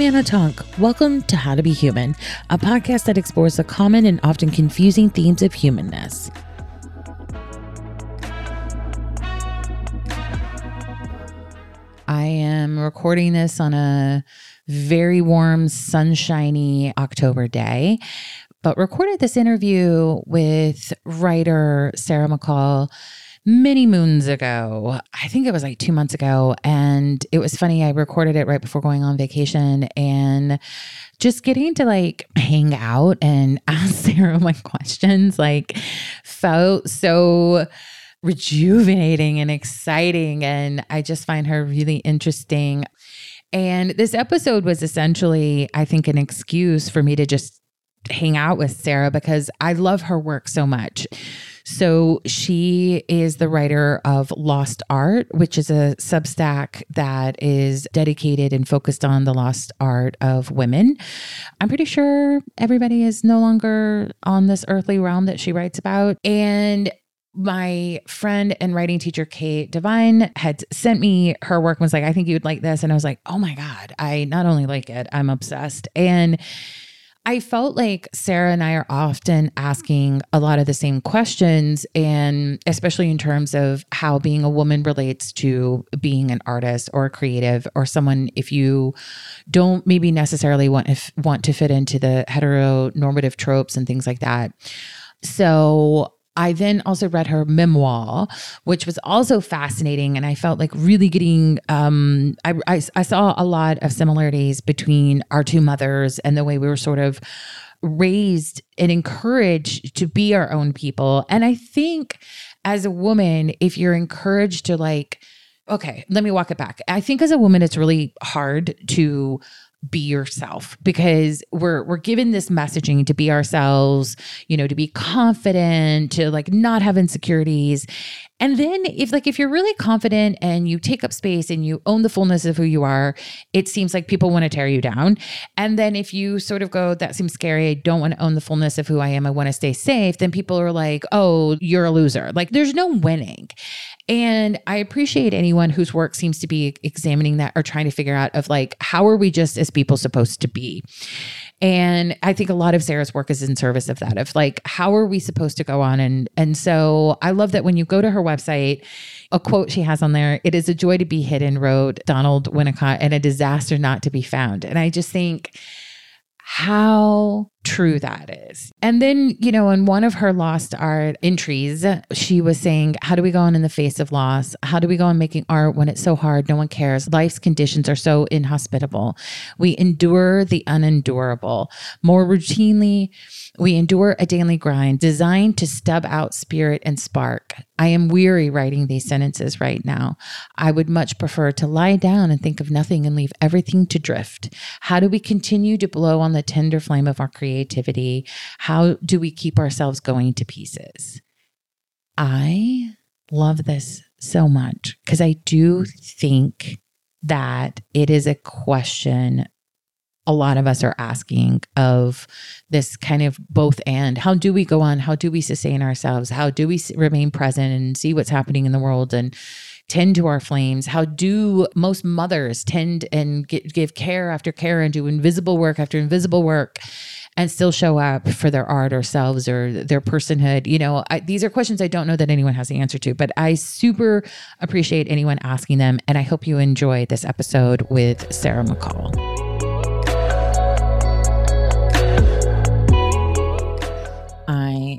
I'm Anna Toonk. Welcome to How to Be Human, a podcast that explores the common and often confusing themes of humanness. I am recording this on a very warm, sunshiny October day, but recorded this interview with writer Sarah McColl many moons ago. I think it was like two months ago. And it was funny. I recorded it right before going on vacation and just getting to like hang out and ask Sarah my questions, like felt so rejuvenating and exciting. And I just find her really interesting. And this episode was essentially, I think, an excuse for me to just hang out with Sarah because I love her work so much. So she is the writer of Lost Art, which is a substack that is dedicated and focused on the lost art of women. I'm pretty sure everybody is no longer on this earthly realm that she writes about. And my friend and writing teacher Kate Devine had sent me her work and was like, I think you would like this. And I was like, oh my God, I not only like it, I'm obsessed. And I felt like Sarah and I are often asking a lot of the same questions, and especially in terms of how being a woman relates to being an artist or a creative or someone. If you don't maybe necessarily want if want to fit into the heteronormative tropes and things like that, so I then also read her memoir, which was also fascinating. And I felt like really getting, um, I, I, I saw a lot of similarities between our two mothers and the way we were sort of raised and encouraged to be our own people. And I think as a woman, if you're encouraged to like, okay, let me walk it back. I think as a woman, it's really hard to be yourself because we're we're given this messaging to be ourselves, you know, to be confident, to like not have insecurities. And then if like if you're really confident and you take up space and you own the fullness of who you are, it seems like people want to tear you down. And then if you sort of go that seems scary, I don't want to own the fullness of who I am, I want to stay safe, then people are like, "Oh, you're a loser." Like there's no winning. And I appreciate anyone whose work seems to be examining that or trying to figure out of like how are we just as people supposed to be? And I think a lot of Sarah's work is in service of that of like how are we supposed to go on and and so I love that when you go to her website a quote she has on there it is a joy to be hidden wrote Donald Winnicott and a disaster not to be found. And I just think how true that is. And then, you know, in one of her lost art entries, she was saying, How do we go on in the face of loss? How do we go on making art when it's so hard? No one cares. Life's conditions are so inhospitable. We endure the unendurable. More routinely, we endure a daily grind designed to stub out spirit and spark. I am weary writing these sentences right now. I would much prefer to lie down and think of nothing and leave everything to drift. How do we continue to blow on the tender flame of our creativity? How do we keep ourselves going to pieces? I love this so much because I do think that it is a question a lot of us are asking of this kind of both and. How do we go on? How do we sustain ourselves? How do we remain present and see what's happening in the world and tend to our flames? How do most mothers tend and get, give care after care and do invisible work after invisible work and still show up for their art or selves or their personhood? You know I, these are questions i don't know that anyone has the answer to but i super appreciate anyone asking them and i hope you enjoy this episode with sarah mccoll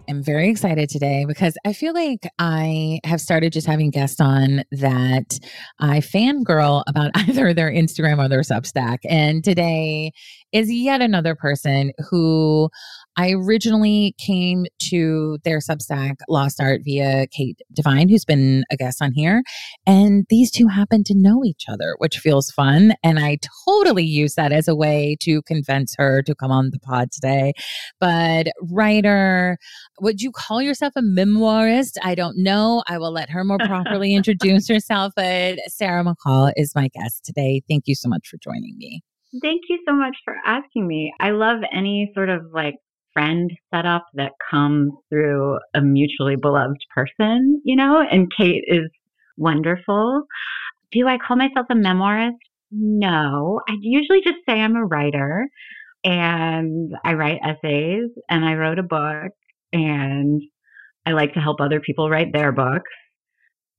am very excited today because I feel like I have started just having guests on that I fangirl about either their Instagram or their Substack. And today is yet another person who I originally came to their Substack Lost Art via Kate Devine, who's been a guest on here. And these two happen to know each other, which feels fun. And I totally use that as a way to convince her to come on the pod today. But writer, would you call yourself a memoirist? I don't know. I will let her more properly introduce herself. But Sarah McColl is my guest today. Thank you so much for joining me. Thank you so much for asking me. I love any sort of like friend setup that comes through a mutually beloved person, you know, and Kate is wonderful. Do I call myself a memoirist? No, I usually just say I'm a writer and I write essays and I wrote a book and I like to help other people write their books.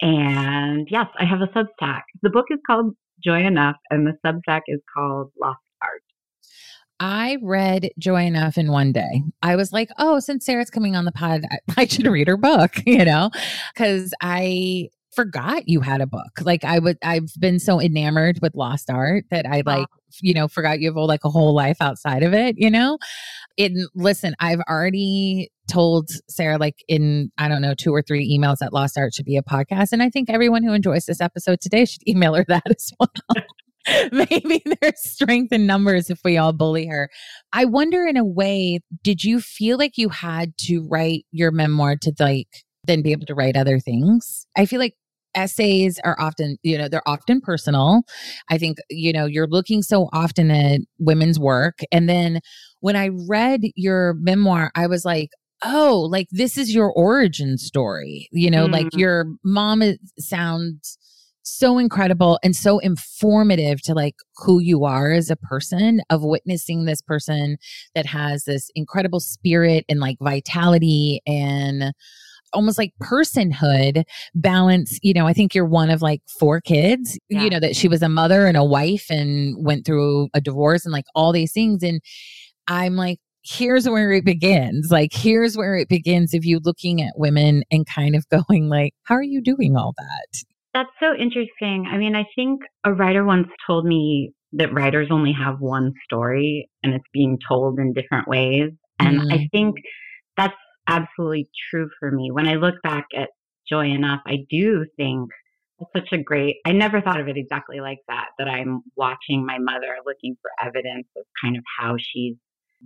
And yes, I have a Substack. The book is called Joy Enough and the Substack is called Lost. I read Joy Enough in one day. I was like, oh, since Sarah's coming on the pod, I, I should read her book, you know, because I forgot you had a book. Like I would, I've been so enamored with lost art that I like, you know, forgot you have like a whole life outside of it, you know? And listen, I've already told Sarah, like in, I don't know, two or three emails that Lost Art should be a podcast. And I think everyone who enjoys this episode today should email her that as well. Maybe there's strength in numbers if we all bully her. I wonder, in a way, did you feel like you had to write your memoir to like then be able to write other things? I feel like essays are often you know they're often personal i think you know you're looking so often at women's work and then when i read your memoir i was like oh like this is your origin story you know mm. like your mom is, sounds so incredible and so informative to like who you are as a person of witnessing this person that has this incredible spirit and like vitality and almost like personhood balance. You know, I think you're one of like four kids, yeah. you know, that she was a mother and a wife and went through a divorce and like all these things. And I'm like, here's where it begins. Like, here's where it begins if you looking at women and kind of going like, how are you doing all that? That's so interesting. I mean, I think a writer once told me that writers only have one story and it's being told in different ways. And mm. I think that's absolutely true for me. When I look back at Joy Enough, I do think it's such a great, I never thought of it exactly like that, that I'm watching my mother looking for evidence of kind of how she's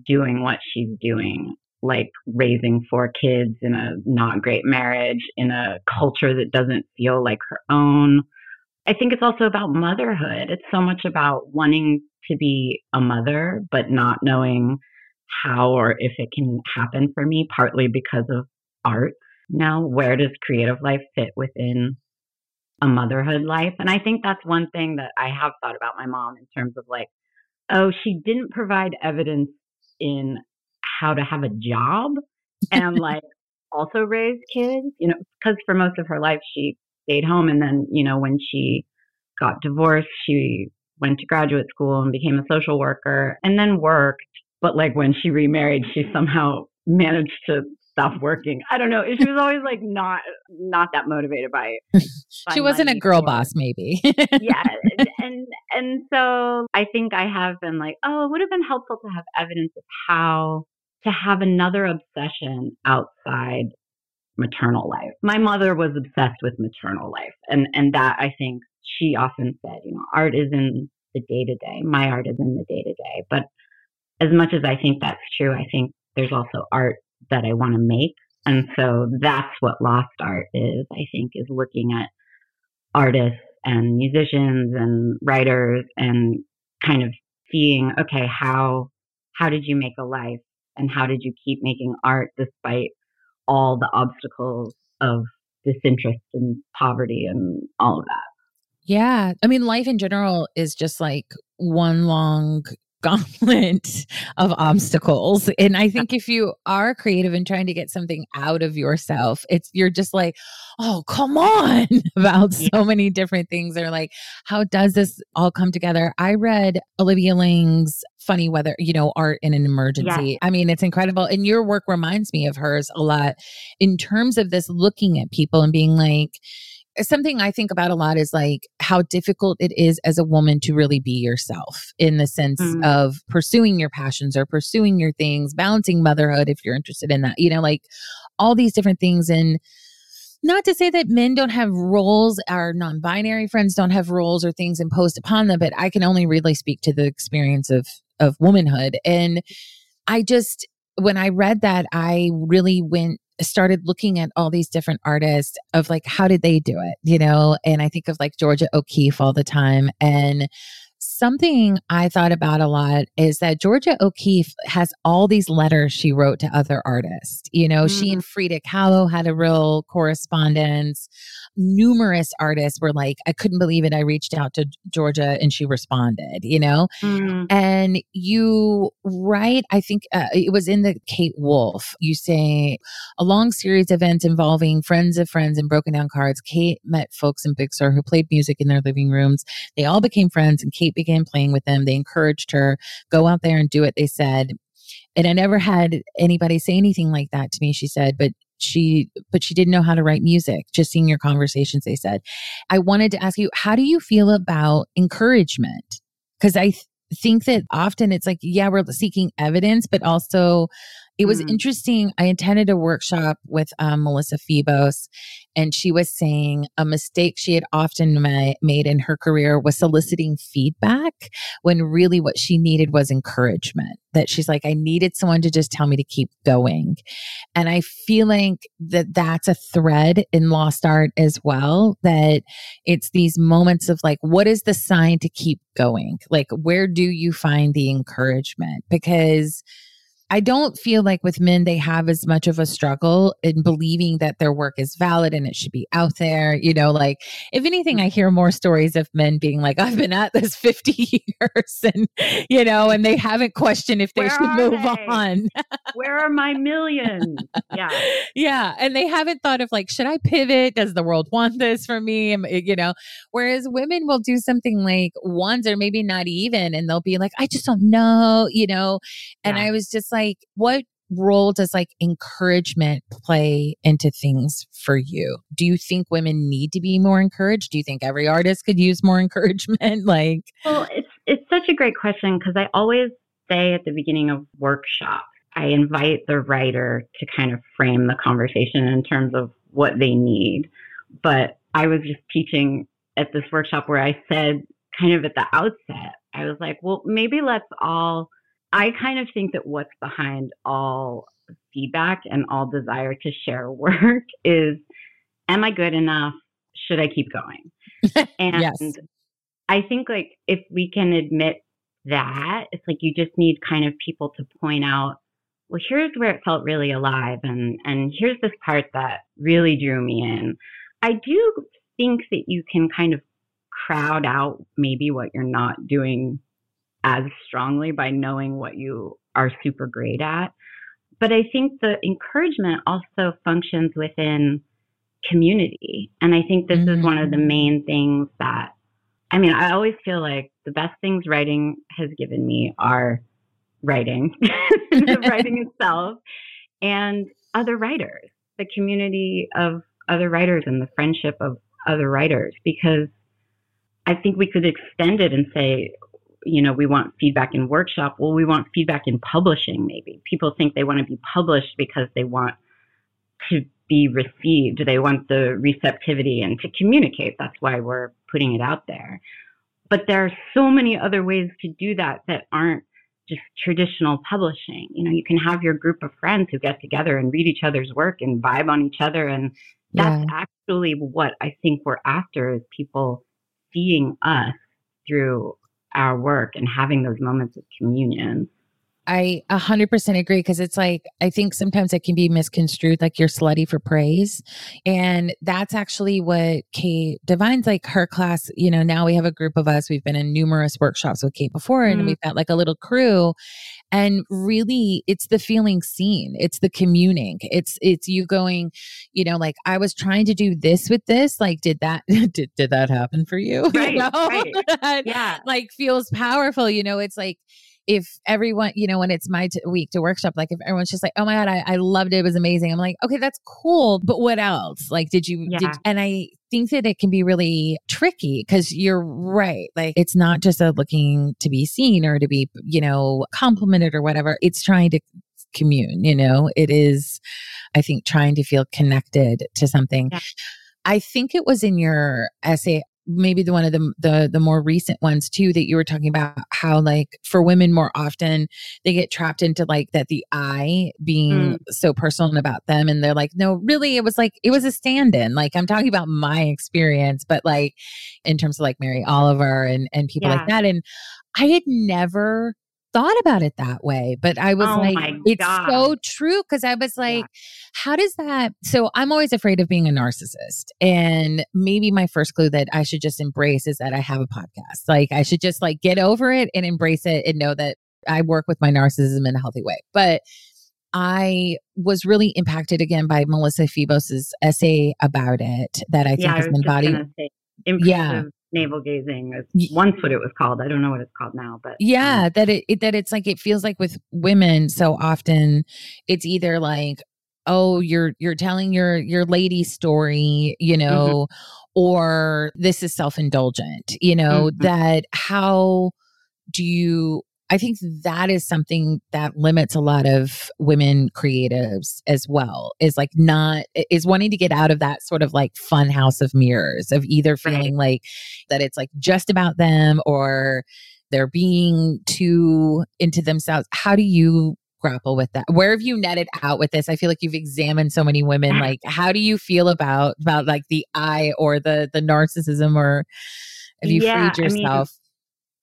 doing what she's doing, like raising four kids in a not great marriage, in a culture that doesn't feel like her own. I think it's also about motherhood. It's so much about wanting to be a mother, but not knowing how or if it can happen for me, partly because of art. Now, where does creative life fit within a motherhood life? And I think that's one thing that I have thought about my mom in terms of like, oh, she didn't provide evidence in how to have a job and like also raise kids, you know, because for most of her life she stayed home. And then, you know, when she got divorced, she went to graduate school and became a social worker and then worked but like when she remarried, she somehow managed to stop working. I don't know. She was always like not not that motivated by. by she wasn't a girl boss, maybe. yeah, and and so I think I have been like, oh, it would have been helpful to have evidence of how to have another obsession outside maternal life. My mother was obsessed with maternal life, and and that I think she often said, you know, art is in the day to day. My art is in the day to day, but as much as I think that's true, I think there's also art that I want to make. And so that's what lost art is, I think, is looking at artists and musicians and writers and kind of seeing, okay, how how did you make a life and how did you keep making art despite all the obstacles of disinterest and poverty and all of that? Yeah. I mean, life in general is just like one long gauntlet of obstacles. And I think if you are creative and trying to get something out of yourself, it's you're just like, oh, come on, about so many different things. They're like, how does this all come together? I read Olivia Laing's Funny Weather, you know, art in an emergency. Yeah. I mean, it's incredible. And your work reminds me of hers a lot in terms of this looking at people and being like, something I think about a lot is like how difficult it is as a woman to really be yourself in the sense mm. of pursuing your passions or pursuing your things, balancing motherhood if you're interested in that, you know, like all these different things. And not to say that men don't have roles, our non binary friends don't have roles or things imposed upon them, but I can only really speak to the experience of, of womanhood. And I just, when I read that, I really went started looking at all these different artists of like how did they do it you know? And i think of like georgia o'keeffe all the time and something I thought about a lot is that Georgia O'Keeffe has all these letters she wrote to other artists. You know, mm-hmm. she and Frida Kahlo had a real correspondence. Numerous artists were like, I couldn't believe it. I reached out to Georgia and she responded, you know? Mm-hmm. And you write, I think uh, it was in the Kate Wolf, you say, a long series of events involving friends of friends and broken down cards. Kate met folks in Big Sur who played music in their living rooms. They all became friends and Kate began playing with them. They encouraged her, go out there and do it, they said. And I never had anybody say anything like that to me, she said, but she but she didn't know how to write music just seeing your conversations they said i wanted to ask you how do you feel about encouragement because i th- think that often it's like yeah we're seeking evidence but also it was mm. interesting. I attended a workshop with um, Melissa Febos, and she was saying a mistake she had often ma- made in her career was soliciting feedback when really what she needed was encouragement. That she's like, I needed someone to just tell me to keep going. And I feel like that that's a thread in Lost Art as well, that it's these moments of like, what is the sign to keep going? Like, where do you find the encouragement? Because I don't feel like with men they have as much of a struggle in believing that their work is valid and it should be out there. You know, like if anything, I mm-hmm. hear more stories of men being like, I've been at this 50 years and, you know, and they haven't questioned if they Where should move they? on. Where are my millions? Yeah. Yeah. And they haven't thought of like, should I pivot? Does the world want this for me? Eh, you know, whereas women will do something like once or maybe not even, and they'll be like, I just don't know, you know. And yeah. I was just like, what role does like encouragement play into things for you? Do you think women need to be more encouraged? Do you think every artist could use more encouragement? like, well, it's it's such a great question because I always say at the beginning of workshops, I invite the writer to kind of frame the conversation in terms of what they need. But I was just teaching at this workshop where I said kind of at the outset, I was like, well, maybe let's all I kind of think that what's behind all feedback and all desire to share work is am I good enough? Should I keep going? And yes. I think like if we can admit that, it's like you just need kind of people to point out, well, here's where it felt really alive and and here's this part that really drew me in. I do think that you can kind of crowd out maybe what you're not doing as strongly by knowing what you are super great at. But I think the encouragement also functions within community. And I think this mm-hmm. is one of the mm-hmm. main things that, I mean, I always feel like the best things writing has given me are writing, the writing itself, and other writers, the community of other writers and the friendship of other writers, because I think we could extend it and say, you know, we want feedback in workshop. Well, we want feedback in publishing, maybe. People think they want to be published because they want to be received. They want the receptivity and to communicate. That's why we're putting it out there. But there are so many other ways to do that that aren't just traditional publishing. You know, you can have your group of friends who get together and read each other's work and vibe on each other. And that's yeah. actually what I think we're after is people seeing us through our work and having those moments of communion. I 100% agree because it's like, I think sometimes it can be misconstrued like you're slutty for praise. And that's actually what Kate Devine's like her class. You know, now we have a group of us. We've been in numerous workshops with Kate before, and mm we've got like a little crew. And really, it's the feeling seen, it's the communing, it's, it's you going, you know, like I was trying to do this with this. Like, did that, did, did that happen for you? Right. you know? right. yeah. like feels powerful. You know, it's like, if everyone, you know, when it's my t- week to workshop, like if everyone's just like, oh my God, I, I loved it. It was amazing. I'm like, okay, that's cool. But what else? Like, did you, yeah. did, and I think that it can be really tricky because you're right. Like, it's not just a looking to be seen or to be, you know, complimented or whatever. It's trying to commune, you know, it is, I think, trying to feel connected to something. Yeah. I think it was in your essay maybe the one of the, the the more recent ones too that you were talking about how like for women more often they get trapped into like that the I being mm. so personal about them and they're like no really it was like it was a stand-in like I'm talking about my experience but like in terms of like Mary Oliver and and people yeah. like that and I had never thought about it that way, but I was oh like, it's God. so true. Cause I was like, yeah. how does that? So I'm always afraid of being a narcissist. And maybe my first clue that I should just embrace is that I have a podcast. Like I should just like get over it and embrace it and know that I work with my narcissism in a healthy way. But I was really impacted again by Melissa Febos's essay about it that I think yeah, is embodied. Yeah navel gazing is once what it was called. I don't know what it's called now, but yeah, um, that it, it that it's like it feels like with women so often it's either like oh you're you're telling your your lady story you mm-hmm. know mm-hmm. or this is self-indulgent you know mm-hmm. that how do you I think that is something that limits a lot of women creatives as well. Is like not is wanting to get out of that sort of like fun house of mirrors of either feeling right. like that it's like just about them or they're being too into themselves. How do you grapple with that? Where have you netted out with this? I feel like you've examined so many women. Like, how do you feel about about like the I or the the narcissism or have you yeah, freed yourself?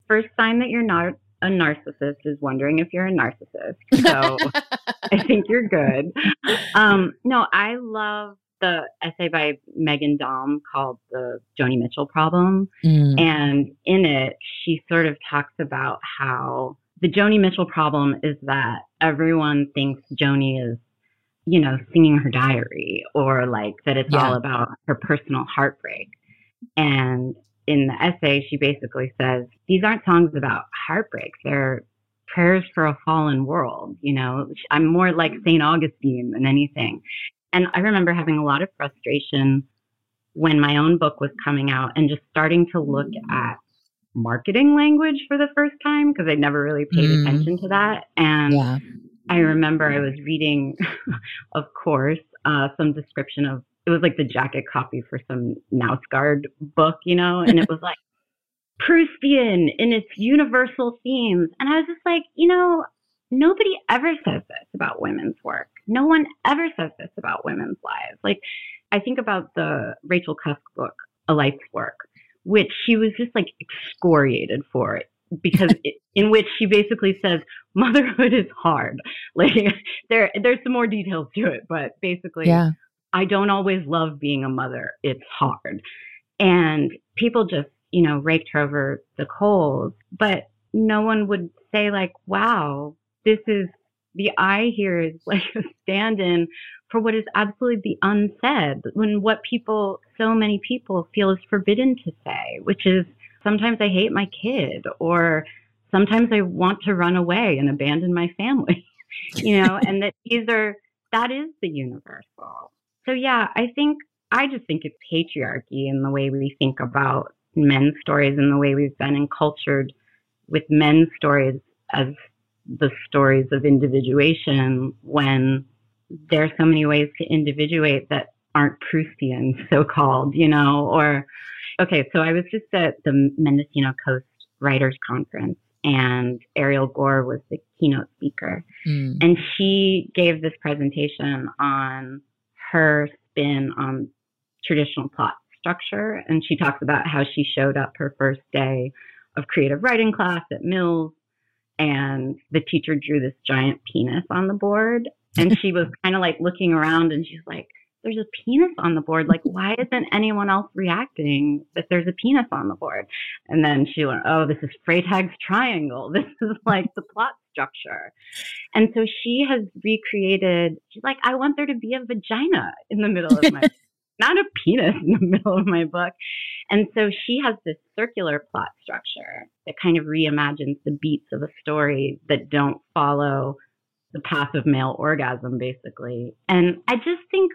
I mean, first sign that you're not a narcissist is wondering if you're a narcissist. So I think you're good. Um, no, I love the essay by Megan Daum called The Joni Mitchell Problem. Mm. And in it, she sort of talks about how the Joni Mitchell problem is that everyone thinks Joni is, you know, singing her diary or like that it's yeah. all about her personal heartbreak. And in the essay, she basically says, these aren't songs about heartbreak. They're prayers for a fallen world. You know, I'm more like St. Augustine than anything. And I remember having a lot of frustration when my own book was coming out and just starting to look at marketing language for the first time because I'd never really paid mm. attention to that. And yeah. I remember I was reading, of course, uh, some description of it was like the jacket copy for some Knausgaard book, you know, and it was like Proustian in its universal themes. And I was just like, you know, nobody ever says this about women's work. No one ever says this about women's lives. Like, I think about the Rachel Cusk book, A Life's Work, which she was just like excoriated for it because it, in which she basically says motherhood is hard. Like there there's some more details to it, but basically yeah. I don't always love being a mother. It's hard. And people just, you know, raked her over the coals, but no one would say like, wow, this is the I here is like a stand in for what is absolutely the unsaid when what people, so many people feel is forbidden to say, which is sometimes I hate my kid or sometimes I want to run away and abandon my family, you know, and that these are, that is the universal. So yeah, I think I just think it's patriarchy in the way we think about men's stories and the way we've been encultured with men's stories as the stories of individuation when there are so many ways to individuate that aren't Proustian, so called, you know, or okay, so I was just at the Mendocino Coast Writers Conference and Ariel Gore was the keynote speaker. Mm. And she gave this presentation on her spin on traditional plot structure. And she talks about how she showed up her first day of creative writing class at Mills, and the teacher drew this giant penis on the board. And she was kind of like looking around and she's like, there's a penis on the board. Like, why isn't anyone else reacting that there's a penis on the board? And then she went, oh, this is Freytag's triangle. This is like the plot structure. And so she has recreated, she's like, I want there to be a vagina in the middle of my, not a penis in the middle of my book. And so she has this circular plot structure that kind of reimagines the beats of a story that don't follow the path of male orgasm, basically. And I just think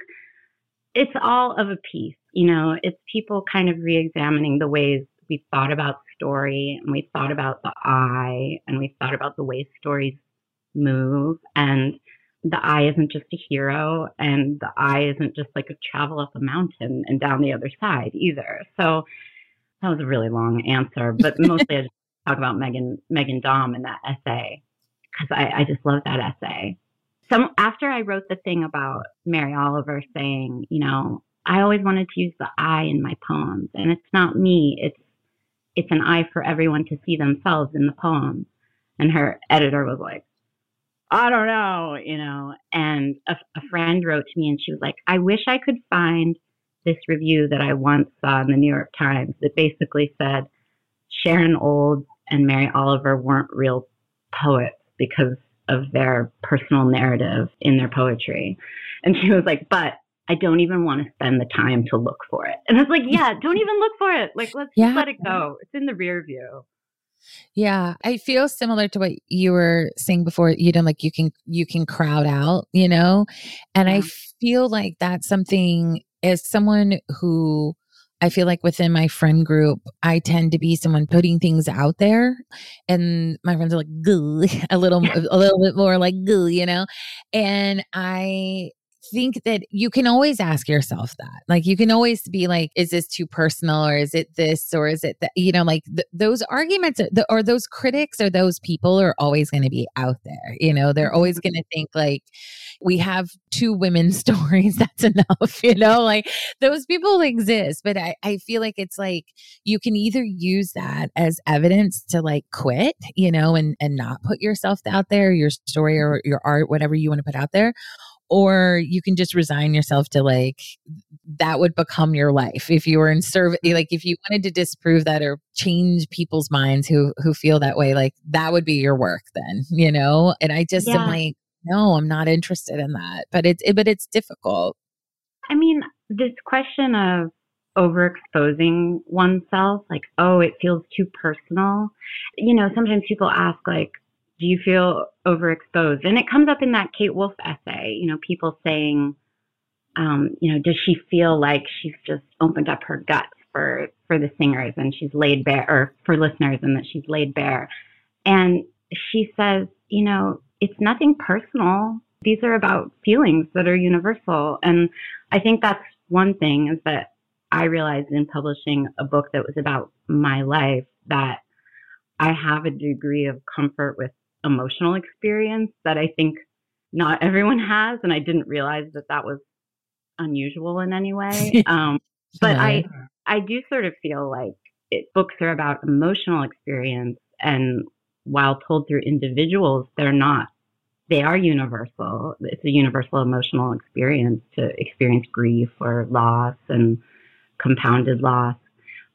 it's all of a piece. You know, it's people kind of re-examining the ways we thought about story and we thought about the I and we thought about the way stories move and the I isn't just a hero and the I isn't just like a travel up a mountain and down the other side either. So that was a really long answer, but mostly I just talk about Megan Megan Daum in that essay because I, I just love that essay. So after I wrote the thing about Mary Oliver saying, you know, I always wanted to use the I in my poems, and it's not me. It's it's an I for everyone to see themselves in the poem. And her editor was like, I don't know, you know. And a, a friend wrote to me and she was like, I wish I could find this review that I once saw in the New York Times that basically said Sharon Olds and Mary Oliver weren't real poets because of their personal narrative in their poetry. And she was like, but I don't even want to spend the time to look for it. And it's like, yeah, don't even look for it. Like, let's yeah. let it go. It's in the rear view. Yeah, I feel similar to what you were saying before. You know, like you can you can crowd out, you know, and yeah. I feel like that's something as someone who I feel like within my friend group, I tend to be someone putting things out there, and my friends are like, a little, a little bit more like you know. And I think that you can always ask yourself that. Like, you can always be like, is this too personal or is it this or is it that? You know, like th- those arguments or, the, or those critics or those people are always going to be out there. You know, they're always mm-hmm. going to think like, we have two women's stories. That's enough. You know, like those people exist. But I, I feel like it's like you can either use that as evidence to like quit, you know, and, and not put yourself out there, your story or your art, whatever you want to put out there or you can just resign yourself to like that would become your life if you were in service eh, like if you wanted to disprove that or change people's minds who who feel that way like that would be your work then you know? And i just yeah. am like no i'm not interested in that. But it's it, but it's difficult. I mean this question of overexposing oneself like oh it feels too personal. You know sometimes people ask like do you feel overexposed? And it comes up in that Kate Wolf essay, you know, people saying, um, you know, does she feel like she's just opened up her guts for, for the singers and she's laid bare, or for listeners and that she's laid bare? And she says, you know, it's nothing personal. These are about feelings that are universal. And I think that's one thing is that I realized in publishing a book that was about my life that I have a degree of comfort with emotional experience that I think not everyone has, and I didn't realize that that was unusual in any way. Um, but yeah. I I do sort of feel like it, books are about emotional experience, and while told through individuals, they're not. They are universal. It's a universal emotional experience to experience grief or loss and compounded loss.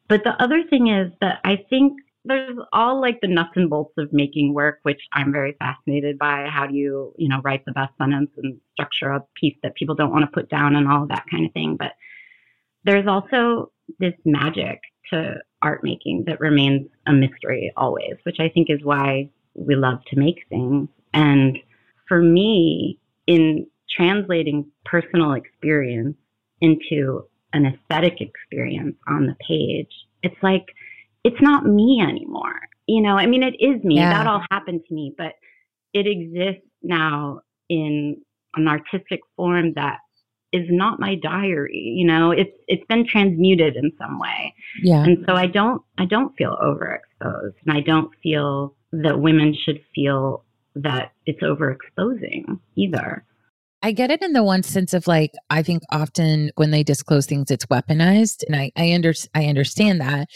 But the other thing is that I think there's all like the nuts and bolts of making work, which I'm very fascinated by. How do you, you know, write the best sentence and structure a piece that people don't want to put down and all of that kind of thing. But there's also this magic to art making that remains a mystery always, which I think is why we love to make things. And for me, in translating personal experience into an aesthetic experience on the page, it's like it's not me anymore. You know, I mean, it is me. Yeah. That all happened to me, but it exists now in an artistic form that is not my diary. You know, it's it's been transmuted in some way. Yeah. And so I don't I don't feel overexposed, and I don't feel that women should feel that it's overexposing either. I get it in the one sense of like I think often when they disclose things it's weaponized and I I under I understand that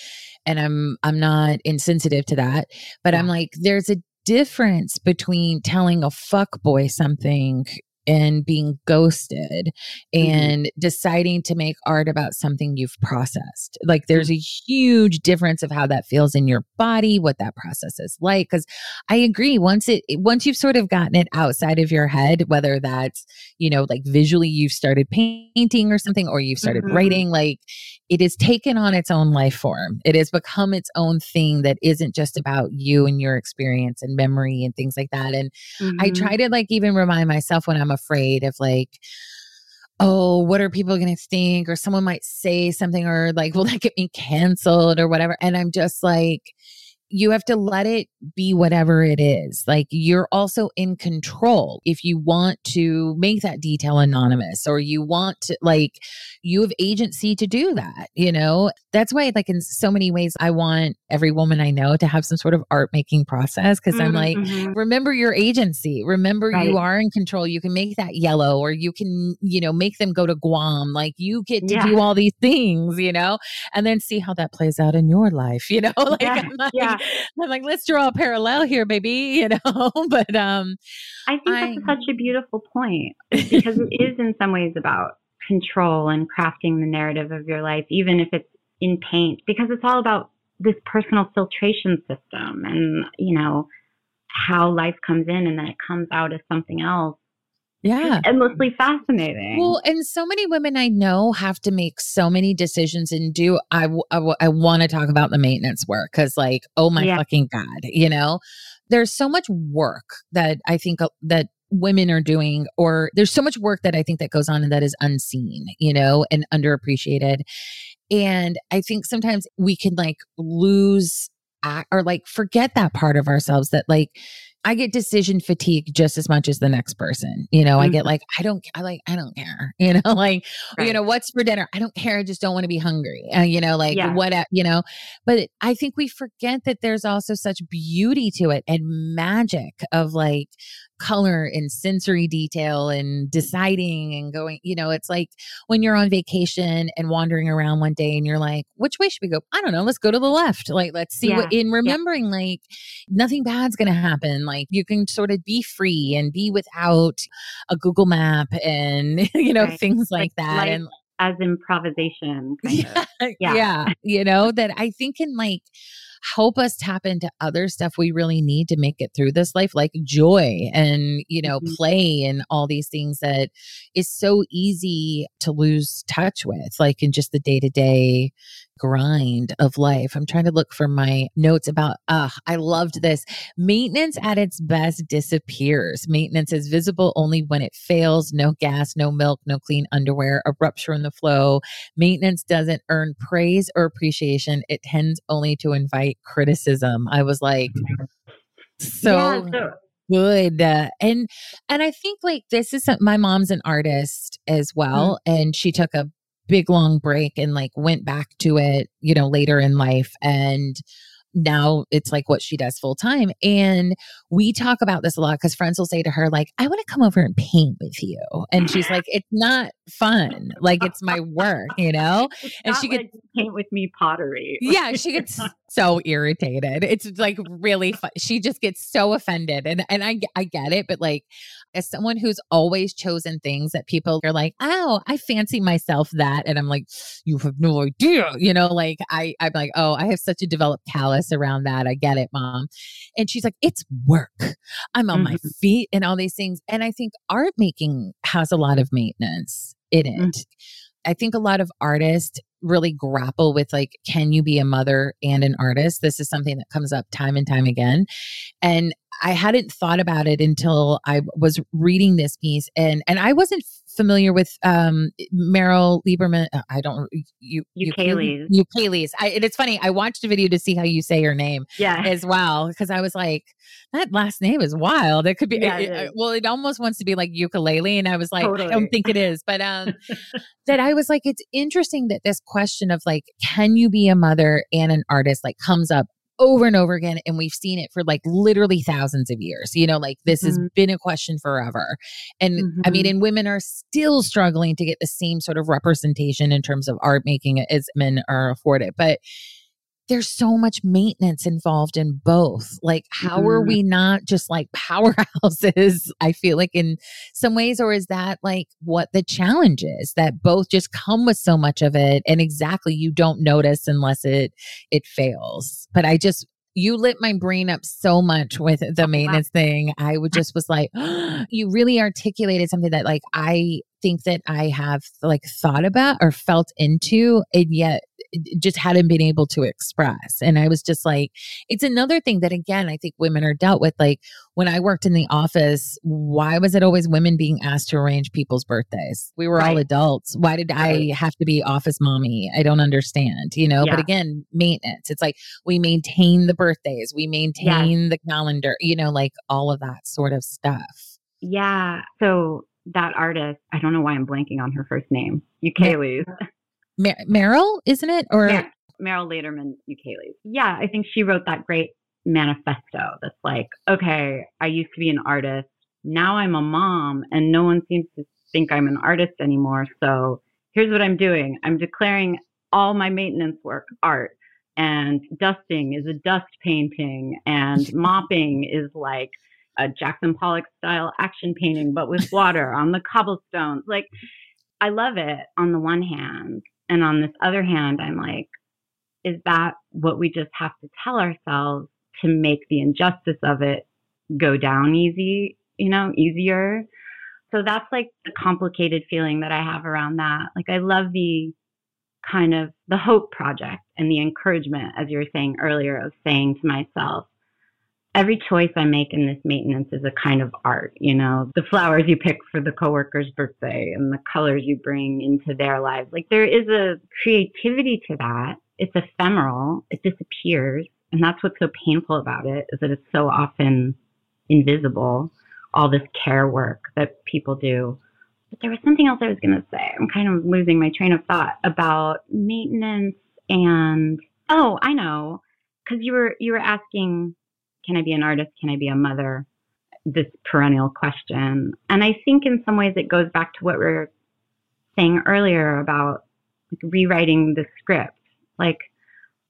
and I'm I'm not insensitive to that but yeah. I'm like there's a difference between telling a fuck boy something and being ghosted mm-hmm. and mm-hmm. deciding to make art about something you've processed. Like there's a huge difference of how that feels in your body, what that process is like cuz I agree once it once you've sort of gotten it outside of your head whether that's, you know, like visually you've started painting or something or you've started mm-hmm. writing like it has taken on its own life form. It has become its own thing that isn't just about you and your experience and memory and things like that. And mm-hmm. I try to like even remind myself when I'm afraid of like, oh, what are people going to think? Or someone might say something, or like, will that get me canceled or whatever? And I'm just like, you have to let it be whatever it is. Like you're also in control. If you want to make that detail anonymous or you want to, like, you have agency to do that, you know? That's why, like, in so many ways, I want every woman I know to have some sort of art making process because mm-hmm, I'm like, remember your agency. Remember right. you are in control. You can make that yellow or you can, you know, make them go to Guam. Like you get to yeah. do all these things, you know, and then see how that plays out in your life, you know? like, yeah. I'm like, yeah. I'm like, let's draw a parallel here, baby, you know. but um I think I, that's such a beautiful point because it is in some ways about control and crafting the narrative of your life, even if it's in paint, because it's all about this personal filtration system and, you know, how life comes in and then it comes out as something else yeah. endlessly fascinating. Well, and so many women I know have to make so many decisions and do. I, I, I want to talk about the maintenance work because, like, oh my yeah. fucking God, you know, there's so much work that I think uh, that women are doing, or there's so much work that I think that goes on and that is unseen, you know, and underappreciated. And I think sometimes we can like lose or like forget that part of ourselves that like I get decision fatigue just as much as the next person. You know, mm-hmm. I get mm-hmm. like, I don't, I like, I don't care. You know, like, right. you know, what's for dinner? I don't care. I just don't want to be hungry. Uh, you know, like yeah. what, you know, but I think we forget that there's also such beauty to it and magic of like, color and sensory detail and deciding and going, you know, it's like when you're on vacation and wandering around one day and you're like, which way should we go? I don't know. Let's go to the left. Like, let's see yeah. what, in remembering, yeah. like, nothing bad's going to happen. Like, you can sort of be free and be without a Google map and, you know, right. things like, like that. Life and as improvisation. yeah, yeah. Yeah. You know, that I think in like, help us tap into other stuff we really need to make it through this life, like joy and, you know, mm-hmm. play and all these things that is so easy to lose touch with, like in just the day to day grind of life. I'm trying to look for my notes about, uh, I loved this. Maintenance at its best disappears. Maintenance is visible only when it fails. No gas, no milk, no clean underwear, a rupture in the flow. Maintenance doesn't earn praise or appreciation. It tends only to invite criticism. I was like, so. Yeah, good uh, and and i think like this is my mom's an artist as well mm-hmm. and she took a big long break and like went back to it, you know, later in life. And now it's like what she does full time. And we talk about this a lot because friends will say to her, like, I want to come over and paint with you. And she's like, it's not fun. Like it's my work, you know? And she like could paint with me pottery. yeah, she gets so irritated. It's like really fun. She just gets so offended. And and I I get it, but like as someone who's always chosen things that people are like, oh, I fancy myself that. And I'm like, you have no idea. You know, like I, I'm like, oh, I have such a developed callus around that. I get it, mom. And she's like, it's work. I'm on mm-hmm. my feet and all these things. And I think art making has a lot of maintenance in it. Mm-hmm. I think a lot of artists really grapple with like can you be a mother and an artist? This is something that comes up time and time again. And I hadn't thought about it until I was reading this piece and and I wasn't familiar with um Meryl Lieberman uh, I don't you Ukeles. Ukeles. I and it's funny I watched a video to see how you say your name yeah. as well because I was like that last name is wild it could be yeah, it, it, well it almost wants to be like ukulele and I was like totally. I don't think it is but um that I was like it's interesting that this question of like can you be a mother and an artist like comes up over and over again. And we've seen it for like literally thousands of years. You know, like this mm-hmm. has been a question forever. And mm-hmm. I mean, mm-hmm. and women are still struggling to get the same sort of representation in terms of art making as men are afforded. But there's so much maintenance involved in both. Like, how mm-hmm. are we not just like powerhouses? I feel like in some ways, or is that like what the challenge is that both just come with so much of it and exactly you don't notice unless it it fails. But I just you lit my brain up so much with the oh, maintenance thing. I would just was like, oh, you really articulated something that like I think that I have like thought about or felt into, and yet just hadn't been able to express. And I was just like, it's another thing that, again, I think women are dealt with. Like when I worked in the office, why was it always women being asked to arrange people's birthdays? We were right. all adults. Why did right. I have to be office mommy? I don't understand, you know? Yeah. But again, maintenance. It's like we maintain the birthdays, we maintain yes. the calendar, you know, like all of that sort of stuff. Yeah. So that artist, I don't know why I'm blanking on her first name, Ukeles. Mer- Meryl, isn't it? Or Mer- Meryl Laderman Ukeles. Yeah, I think she wrote that great manifesto that's like, okay, I used to be an artist. Now I'm a mom and no one seems to think I'm an artist anymore. So here's what I'm doing. I'm declaring all my maintenance work art and dusting is a dust painting and mopping is like a Jackson Pollock style action painting, but with water on the cobblestones. Like, I love it on the one hand. And on this other hand, I'm like, is that what we just have to tell ourselves to make the injustice of it go down easy, you know, easier? So that's like the complicated feeling that I have around that. Like, I love the kind of the hope project and the encouragement, as you were saying earlier, of saying to myself, every choice I make in this maintenance is a kind of art, you know, the flowers you pick for the coworker's birthday and the colors you bring into their lives. Like there is a creativity to that. It's ephemeral. It disappears. And that's what's so painful about it is that it's so often invisible, all this care work that people do. But there was something else I was going to say. I'm kind of losing my train of thought about maintenance and, oh, I know. Cause you were, you were asking can I be an artist? Can I be a mother? This perennial question. And I think in some ways it goes back to what we were saying earlier about like, rewriting the script. Like,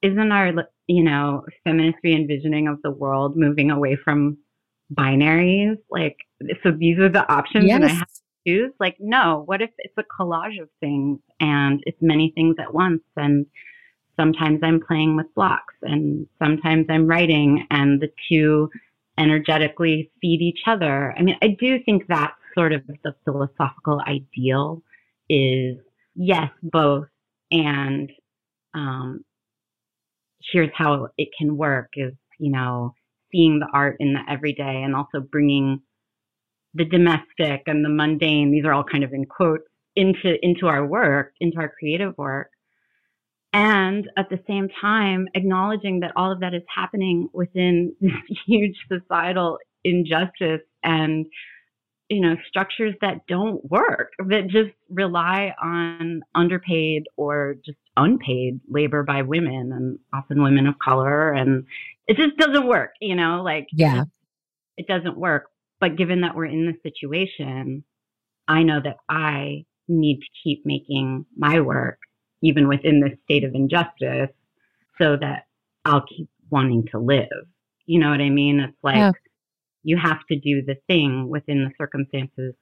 isn't our, you know, feminist re envisioning of the world moving away from binaries? Like, so these are the options yes. and I have to choose? Like, no, what if it's a collage of things and it's many things at once? And sometimes I'm playing with blocks and sometimes I'm writing and the two energetically feed each other. I mean, I do think that sort of the philosophical ideal is yes, both. And um, here's how it can work is, you know, seeing the art in the everyday and also bringing the domestic and the mundane, these are all kind of in quotes, into, into our work, into our creative work and at the same time acknowledging that all of that is happening within this huge societal injustice and you know structures that don't work that just rely on underpaid or just unpaid labor by women and often women of color. And it just doesn't work you know like yeah. it doesn't work. But given that we're in this situation i know that i need to keep making my work even within this state of injustice, so that I'll keep wanting to live. You know what I mean? It's like yeah. you have to do the thing within the circumstances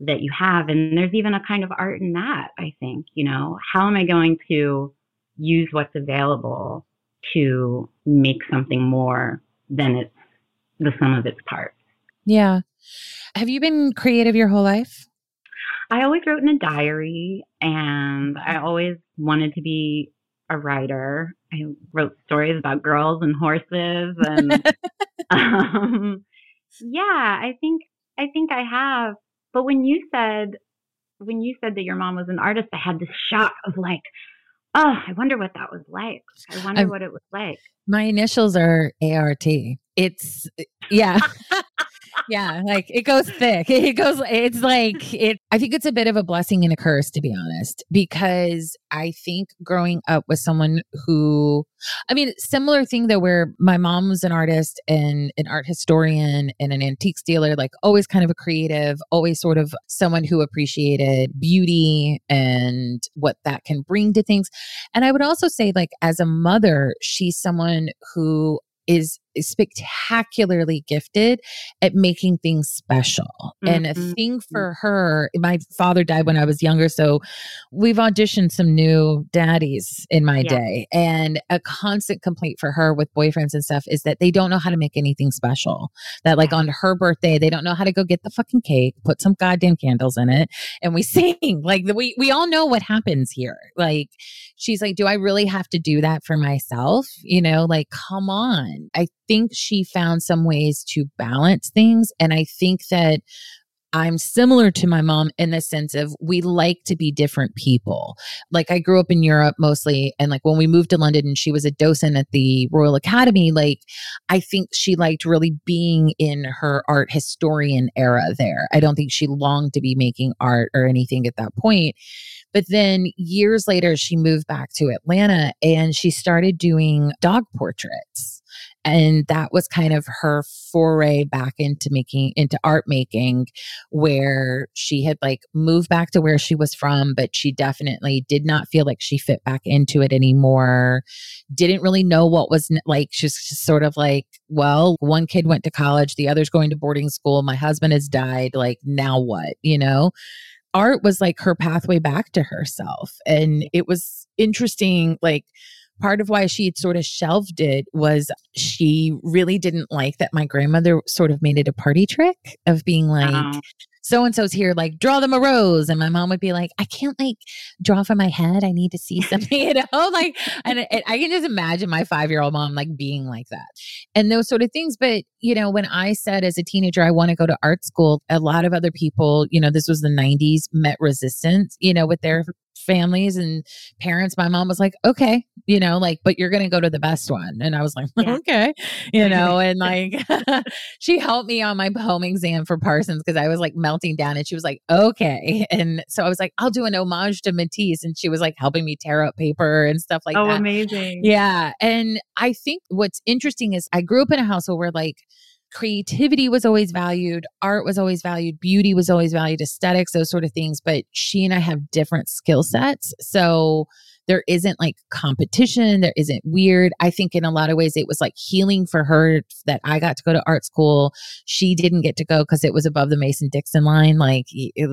that you have. And there's even a kind of art in that, I think. You know, how am I going to use what's available to make something more than it's the sum of its parts? Yeah. Have you been creative your whole life? I always wrote in a diary and I always wanted to be a writer. I wrote stories about girls and horses and um, yeah, I think I think I have. But when you said when you said that your mom was an artist, I had this shock of like, oh, I wonder what that was like. I wonder I, what it was like. My initials are ART. It's yeah. yeah, like it goes thick. It goes, it's like, it, I think it's a bit of a blessing and a curse, to be honest, because I think growing up with someone who, I mean, similar thing that where my mom was an artist and an art historian and an antiques dealer, like always kind of a creative, always sort of someone who appreciated beauty and what that can bring to things. And I would also say, like, as a mother, she's someone who is spectacularly gifted at making things special. Mm-hmm. And a mm-hmm, thing mm-hmm. for her, my father died when I was younger. So we've auditioned some new daddies in my yeah. day. And a constant complaint for her with boyfriends and stuff is that they don't know how to make anything special. That, like, on her birthday, they don't know how to go get the fucking cake, put some goddamn candles in it, and we sing. Like, we, we all know what happens here. Like, she's like, Do I really have to do that for myself? You know, like, come on. I think she found some ways to balance things. And I think that I'm similar to my mom in the sense of we like to be different people. Like I grew up in Europe mostly and like when we moved to London and she was a docent at the Royal Academy, like I think she liked really being in her art historian era there. I don't think she longed to be making art or anything at that point. But then years later she moved back to Atlanta and she started doing dog portraits and that was kind of her foray back into making into art making where she had like moved back to where she was from but she definitely did not feel like she fit back into it anymore. Didn't really know what was like she's just sort of like well one kid went to college the other's going to boarding school my husband has died like now what? You know? Art was like her pathway back to herself. And it was interesting like part of why she had sort of shelved it was she really didn't like that my grandmother sort of made it a party trick of being like, uh-huh so and so's here, like draw them a rose. And my mom would be like, I can't like draw from my head. I need to see something, you know, like, and it, I can just imagine my five year old mom like being like that and those sort of things. But, you know, when I said as a teenager, I want to go to art school, a lot of other people, you know, this was the 90s, met resistance, you know, with their families and parents. My mom was like, okay, you know, like, but you're going to go to the best one. And I was like, yeah. okay, you know, and like she helped me on my home exam for Parsons because I was like melting down and she was like, okay. And so I was like, I'll do an homage to Matisse. And she was like helping me tear up paper and stuff like oh, that. Oh, amazing. Yeah. And I think what's interesting is I grew up in a household where like, creativity was always valued, art was always valued, beauty was always valued, aesthetics, those sort of things. But she and I have different skill sets. So there isn't like competition, there isn't weird. I think in a lot of ways it was like healing for her that I got to go to art school. She didn't get to go because it was above the Mason Dixon line. Like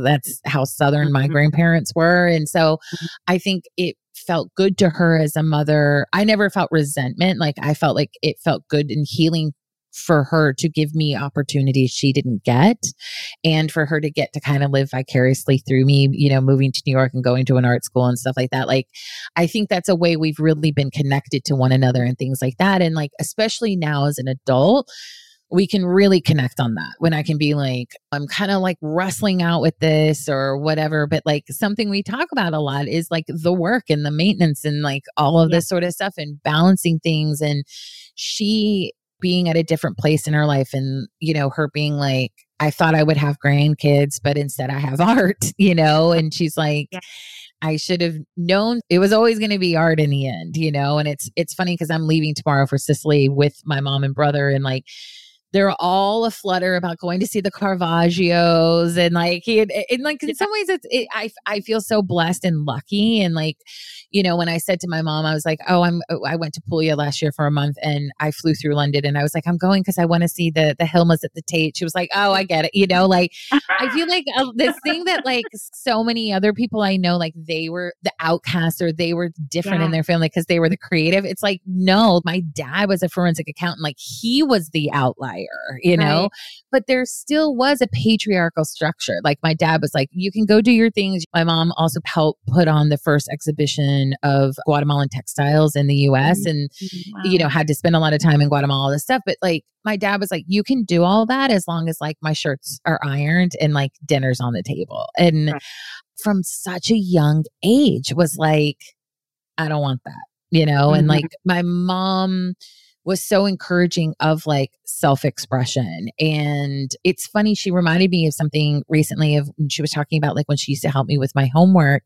that's how Southern my mm-hmm. grandparents were. And so mm-hmm. I think it felt good to her as a mother. I never felt resentment. Like I felt like it felt good and healing for her to give me opportunities she didn't get and for her to get to kind of live vicariously through me, you know, moving to New York and going to an art school and stuff like that. Like, I think that's a way we've really been connected to one another and things like that. And like, especially now as an adult, we can really connect on that when I can be like, I'm kind of like wrestling out with this or whatever. But like something we talk about a lot is like the work and the maintenance and like all of yeah. this sort of stuff and balancing things. And she being at a different place in her life and, you know, her being like, I thought I would have grandkids, but instead I have art, you know? And she's like, yeah. I should have known it was always going to be art in the end, you know? And it's it's funny because I'm leaving tomorrow for Sicily with my mom and brother and like they're all a flutter about going to see the Caravaggios and like he and like in some ways it's it, I I feel so blessed and lucky and like you know, when I said to my mom, I was like, oh, I'm, oh, I went to Puglia last year for a month and I flew through London and I was like, I'm going because I want to see the, the Hilmas at the Tate. She was like, oh, I get it. You know, like I feel like uh, this thing that like so many other people I know, like they were the outcasts or they were different yeah. in their family because they were the creative. It's like, no, my dad was a forensic accountant. Like he was the outlier, you know, right. but there still was a patriarchal structure. Like my dad was like, you can go do your things. My mom also helped put on the first exhibition of Guatemalan textiles in the US mm-hmm. and, wow. you know, had to spend a lot of time in Guatemala, all this stuff. But like my dad was like, you can do all that as long as like my shirts are ironed and like dinner's on the table. And right. from such a young age was like, I don't want that, you know? Mm-hmm. And like my mom, was so encouraging of like self expression. And it's funny, she reminded me of something recently of when she was talking about like when she used to help me with my homework.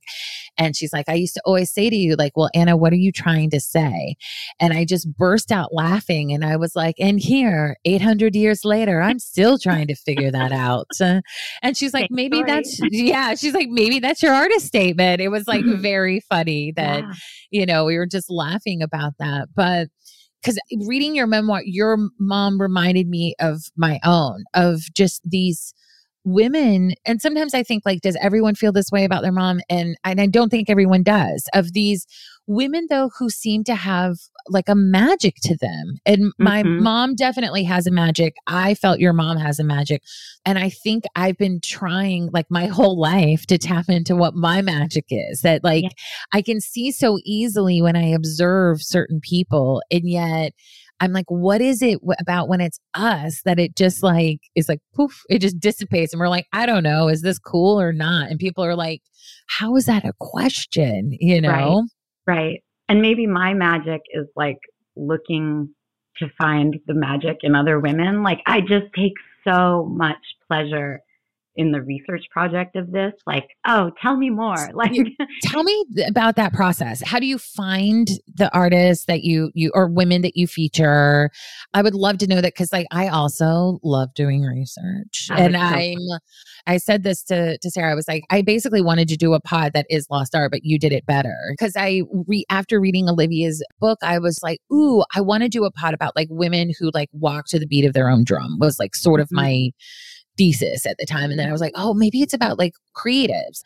And she's like, I used to always say to you, like, well, Anna, what are you trying to say? And I just burst out laughing. And I was like, and here, 800 years later, I'm still trying to figure that out. Uh, and she's like, maybe that's, yeah, she's like, maybe that's your artist statement. It was like very funny that, yeah. you know, we were just laughing about that. But, because reading your memoir, your mom reminded me of my own, of just these women and sometimes i think like does everyone feel this way about their mom and and i don't think everyone does of these women though who seem to have like a magic to them and my mm-hmm. mom definitely has a magic i felt your mom has a magic and i think i've been trying like my whole life to tap into what my magic is that like yeah. i can see so easily when i observe certain people and yet I'm like, what is it about when it's us that it just like is like poof, it just dissipates. And we're like, I don't know, is this cool or not? And people are like, how is that a question? You know? Right. right. And maybe my magic is like looking to find the magic in other women. Like I just take so much pleasure in the research project of this like oh tell me more like tell me about that process. How do you find the artists that you you or women that you feature? I would love to know that because like i also love doing research. And i'm i said this to to sarah i was like i basically wanted to do a pod that is lost art but you did it better. Because i re after reading olivia's book i was like ooh i want to do a pod about like women who like walk to the beat of their own drum was like sort of mm-hmm. my thesis at the time. And then I was like, oh, maybe it's about like creatives.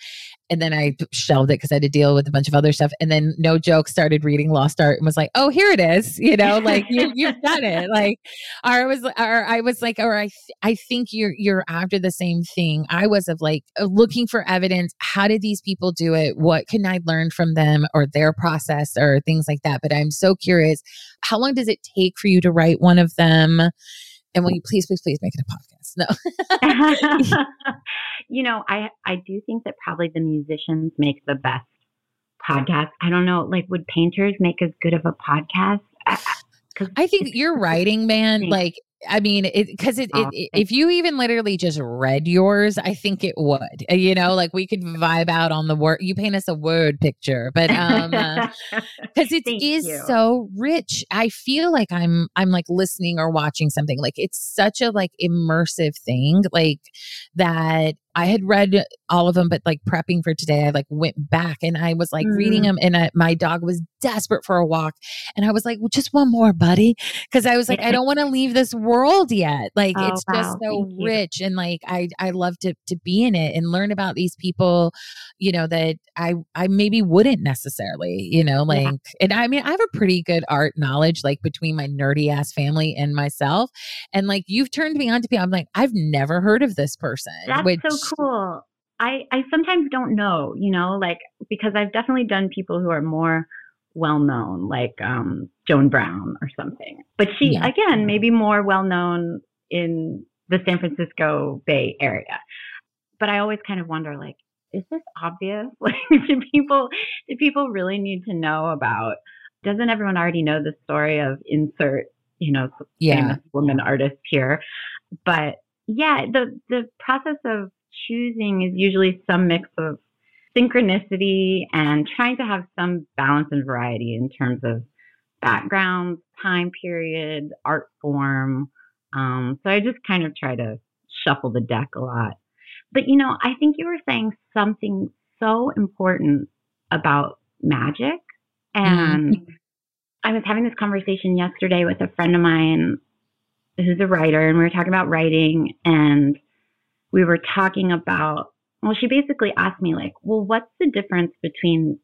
And then I shelved it because I had to deal with a bunch of other stuff. And then no joke started reading Lost Art and was like, oh, here it is. You know, like you, you've done it. Like, or I was, or I was like, or I, th- I think you're, you're after the same thing. I was of like looking for evidence. How did these people do it? What can I learn from them or their process or things like that? But I'm so curious. How long does it take for you to write one of them? And will you please, please, please make it a podcast? No. you know, I I do think that probably the musicians make the best podcast. I don't know, like would painters make as good of a podcast? I, I think your writing, man, like I mean, because it, it, it, if you even literally just read yours, I think it would. Uh, you know, like we could vibe out on the word. You paint us a word picture, but um, because uh, it is you. so rich. I feel like I'm I'm like listening or watching something. Like it's such a like immersive thing, like that I had read all of them, but like prepping for today, I like went back and I was like mm. reading them, and I, my dog was desperate for a walk, and I was like, well, just one more, buddy, because I was like, I don't want to leave this world yet. Like oh, it's wow. just so Thank rich, you. and like I I love to to be in it and learn about these people, you know, that I I maybe wouldn't necessarily, you know, like, yeah. and I mean, I have a pretty good art knowledge, like between my nerdy ass family and myself, and like you've turned me on to people. I'm like, I've never heard of this person. That's which, so cool. I, I sometimes don't know, you know, like because I've definitely done people who are more well known, like um, Joan Brown or something. But she, yeah. again, maybe more well known in the San Francisco Bay Area. But I always kind of wonder, like, is this obvious? Like, do people do people really need to know about? Doesn't everyone already know the story of insert, you know, yeah. famous woman artist here? But yeah, the the process of choosing is usually some mix of synchronicity and trying to have some balance and variety in terms of background, time period, art form. Um, so I just kind of try to shuffle the deck a lot. But you know, I think you were saying something so important about magic. And mm-hmm. I was having this conversation yesterday with a friend of mine who's a writer, and we were talking about writing. And we were talking about, well, she basically asked me, like, well, what's the difference between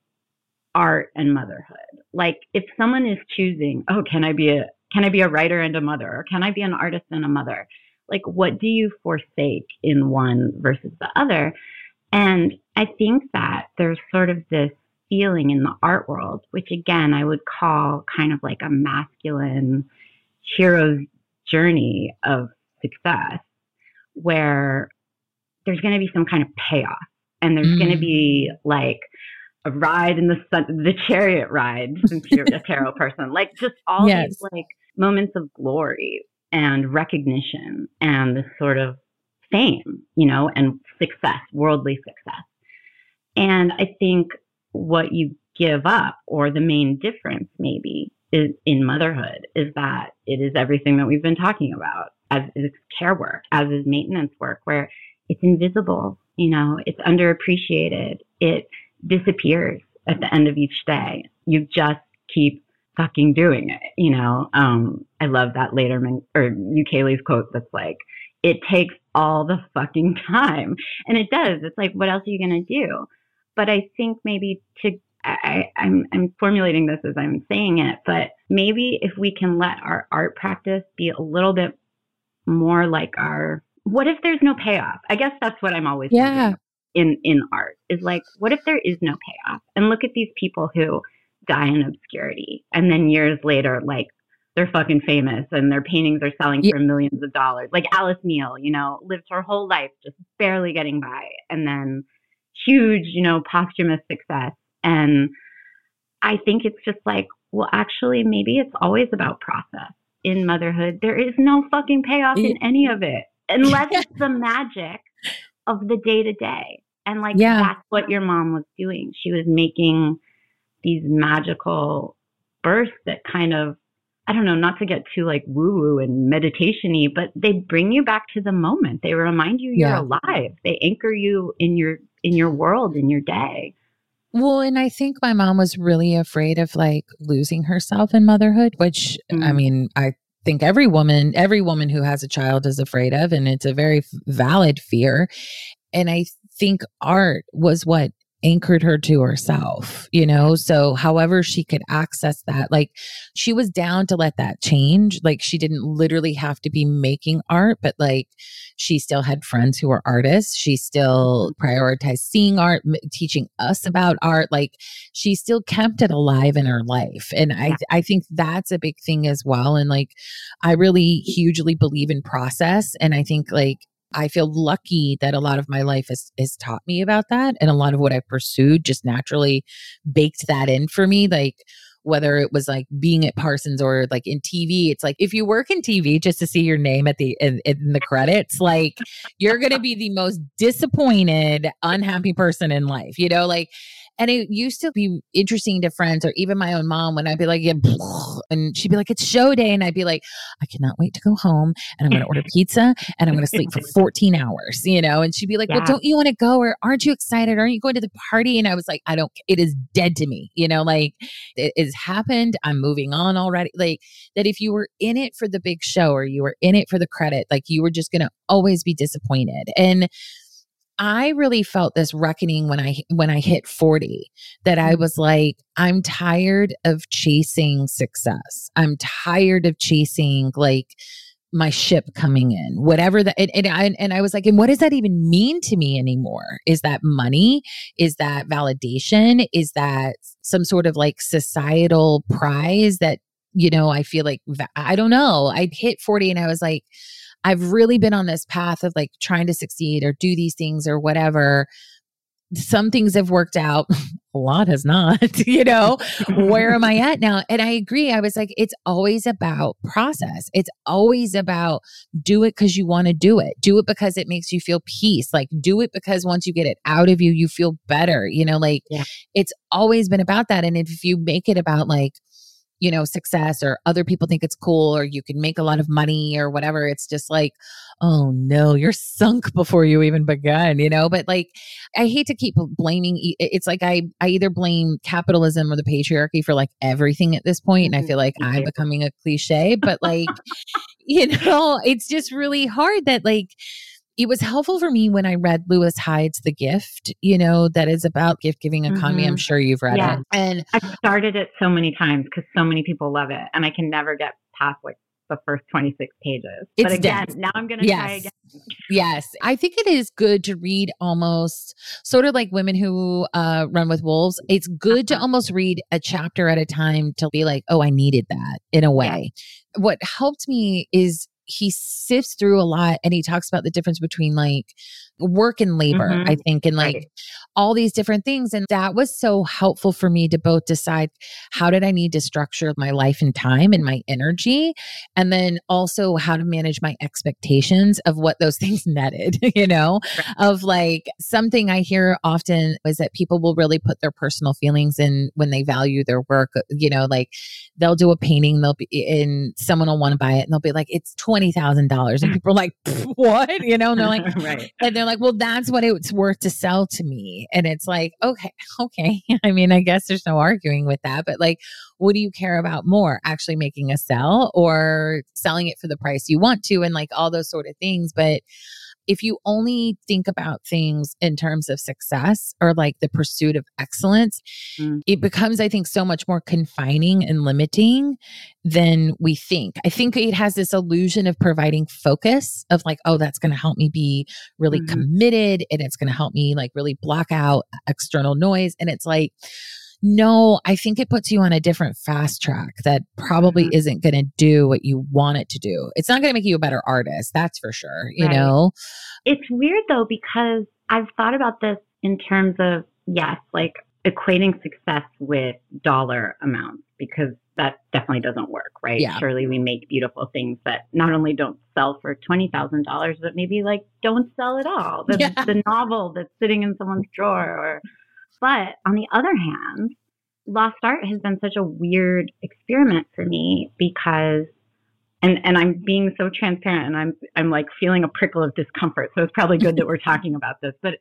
art and motherhood? Like, if someone is choosing, oh, can I be a, can I be a writer and a mother? Or can I be an artist and a mother? Like, what do you forsake in one versus the other? And I think that there's sort of this feeling in the art world, which again, I would call kind of like a masculine hero's journey of success, where there's going to be some kind of payoff and there's mm. going to be like a ride in the sun, the chariot ride, since you're a tarot person, like just all yes. these like moments of glory and recognition and this sort of fame, you know, and success, worldly success. And I think what you give up, or the main difference maybe, is in motherhood, is that it is everything that we've been talking about, as is care work, as is maintenance work, where it's invisible, you know, it's underappreciated. It disappears at the end of each day. You just keep fucking doing it, you know, um, I love that Laderman or Ukeles's quote that's like, it takes all the fucking time. And it does. It's like, what else are you to do? But I think maybe to, I, I'm, I'm formulating this as I'm saying it, but maybe if we can let our art practice be a little bit more like our, what if there's no payoff? I guess that's what I'm always yeah. in, in art is like, what if there is no payoff? And look at these people who die in obscurity. And then years later, like they're fucking famous and their paintings are selling yeah. for millions of dollars. Like Alice Neel, you know, lived her whole life just barely getting by and then huge, you know, posthumous success. And I think it's just like, well, actually, maybe it's always about process in motherhood. There is no fucking payoff in any of it unless it's the magic of the day to day. And like, yeah. that's what your mom was doing. She was making these magical bursts that kind of I don't know, not to get too like woo woo and meditation y, but they bring you back to the moment. They remind you you're yeah. alive. They anchor you in your in your world, in your day. Well, and I think my mom was really afraid of like losing herself in motherhood, which mm. I mean, I think every woman, every woman who has a child is afraid of, and it's a very valid fear. And I think art was what anchored her to herself, you know? So, however, she could access that, like, she was down to let that change. Like, she didn't literally have to be making art, but like, she still had friends who were artists. She still prioritized seeing art, m- teaching us about art. Like, she still kept it alive in her life. And I, I think that's a big thing as well. And like, I really hugely believe in process. And I think, like, I feel lucky that a lot of my life has, has taught me about that. And a lot of what I pursued just naturally baked that in for me. Like, whether it was like being at Parsons or like in TV, it's like if you work in TV just to see your name at the in, in the credits, like you're gonna be the most disappointed, unhappy person in life. You know, like and it used to be interesting to friends or even my own mom when I'd be like, yeah, and she'd be like, it's show day. And I'd be like, I cannot wait to go home and I'm going to order pizza and I'm going to sleep for 14 hours, you know? And she'd be like, yeah. well, don't you want to go? Or aren't you excited? Aren't you going to the party? And I was like, I don't, it is dead to me, you know, like it has happened. I'm moving on already. Like that if you were in it for the big show or you were in it for the credit, like you were just going to always be disappointed. And I really felt this reckoning when I when I hit 40 that I mm-hmm. was like I'm tired of chasing success. I'm tired of chasing like my ship coming in. Whatever that and, and, I, and I was like and what does that even mean to me anymore? Is that money? Is that validation? Is that some sort of like societal prize that you know I feel like I don't know. I hit 40 and I was like I've really been on this path of like trying to succeed or do these things or whatever. Some things have worked out, a lot has not, you know. Where am I at now? And I agree. I was like, it's always about process. It's always about do it because you want to do it. Do it because it makes you feel peace. Like, do it because once you get it out of you, you feel better. You know, like yeah. it's always been about that. And if you make it about like, you know, success or other people think it's cool or you can make a lot of money or whatever. It's just like, oh no, you're sunk before you even begun, you know? But like, I hate to keep blaming, it's like I, I either blame capitalism or the patriarchy for like everything at this point, And I mm-hmm. feel like I'm becoming a cliche, but like, you know, it's just really hard that like, it was helpful for me when I read Lewis Hyde's The Gift, you know, that is about gift giving economy. Mm-hmm. I'm sure you've read yeah. it. And I've started it so many times because so many people love it. And I can never get past like the first 26 pages. It's but again, dense. now I'm going to yes. try again. yes. I think it is good to read almost sort of like women who uh, run with wolves. It's good uh-huh. to almost read a chapter at a time to be like, oh, I needed that in a way. Yeah. What helped me is he sifts through a lot and he talks about the difference between like work and labor, mm-hmm. I think, and like right. all these different things. And that was so helpful for me to both decide how did I need to structure my life and time and my energy, and then also how to manage my expectations of what those things netted, you know, right. of like something I hear often is that people will really put their personal feelings in when they value their work, you know, like they'll do a painting, they'll be in someone will want to buy it and they'll be like, it's $20,000. And people are like, what? You know, and they're like, right. and they're like, well, that's what it's worth to sell to me. And it's like, okay, okay. I mean, I guess there's no arguing with that, but like, what do you care about more? Actually making a sell or selling it for the price you want to and like all those sort of things. But if you only think about things in terms of success or like the pursuit of excellence, mm. it becomes, I think, so much more confining and limiting than we think. I think it has this illusion of providing focus of like, oh, that's going to help me be really mm-hmm. committed and it's going to help me like really block out external noise. And it's like, no, I think it puts you on a different fast track that probably mm-hmm. isn't going to do what you want it to do. It's not going to make you a better artist, that's for sure, you right. know? It's weird though, because I've thought about this in terms of, yes, like equating success with dollar amounts, because that definitely doesn't work, right? Yeah. Surely we make beautiful things that not only don't sell for $20,000, but maybe like don't sell at all. The, yeah. the novel that's sitting in someone's drawer or but on the other hand, lost art has been such a weird experiment for me because and and I'm being so transparent and I'm I'm like feeling a prickle of discomfort. So it's probably good that we're talking about this. But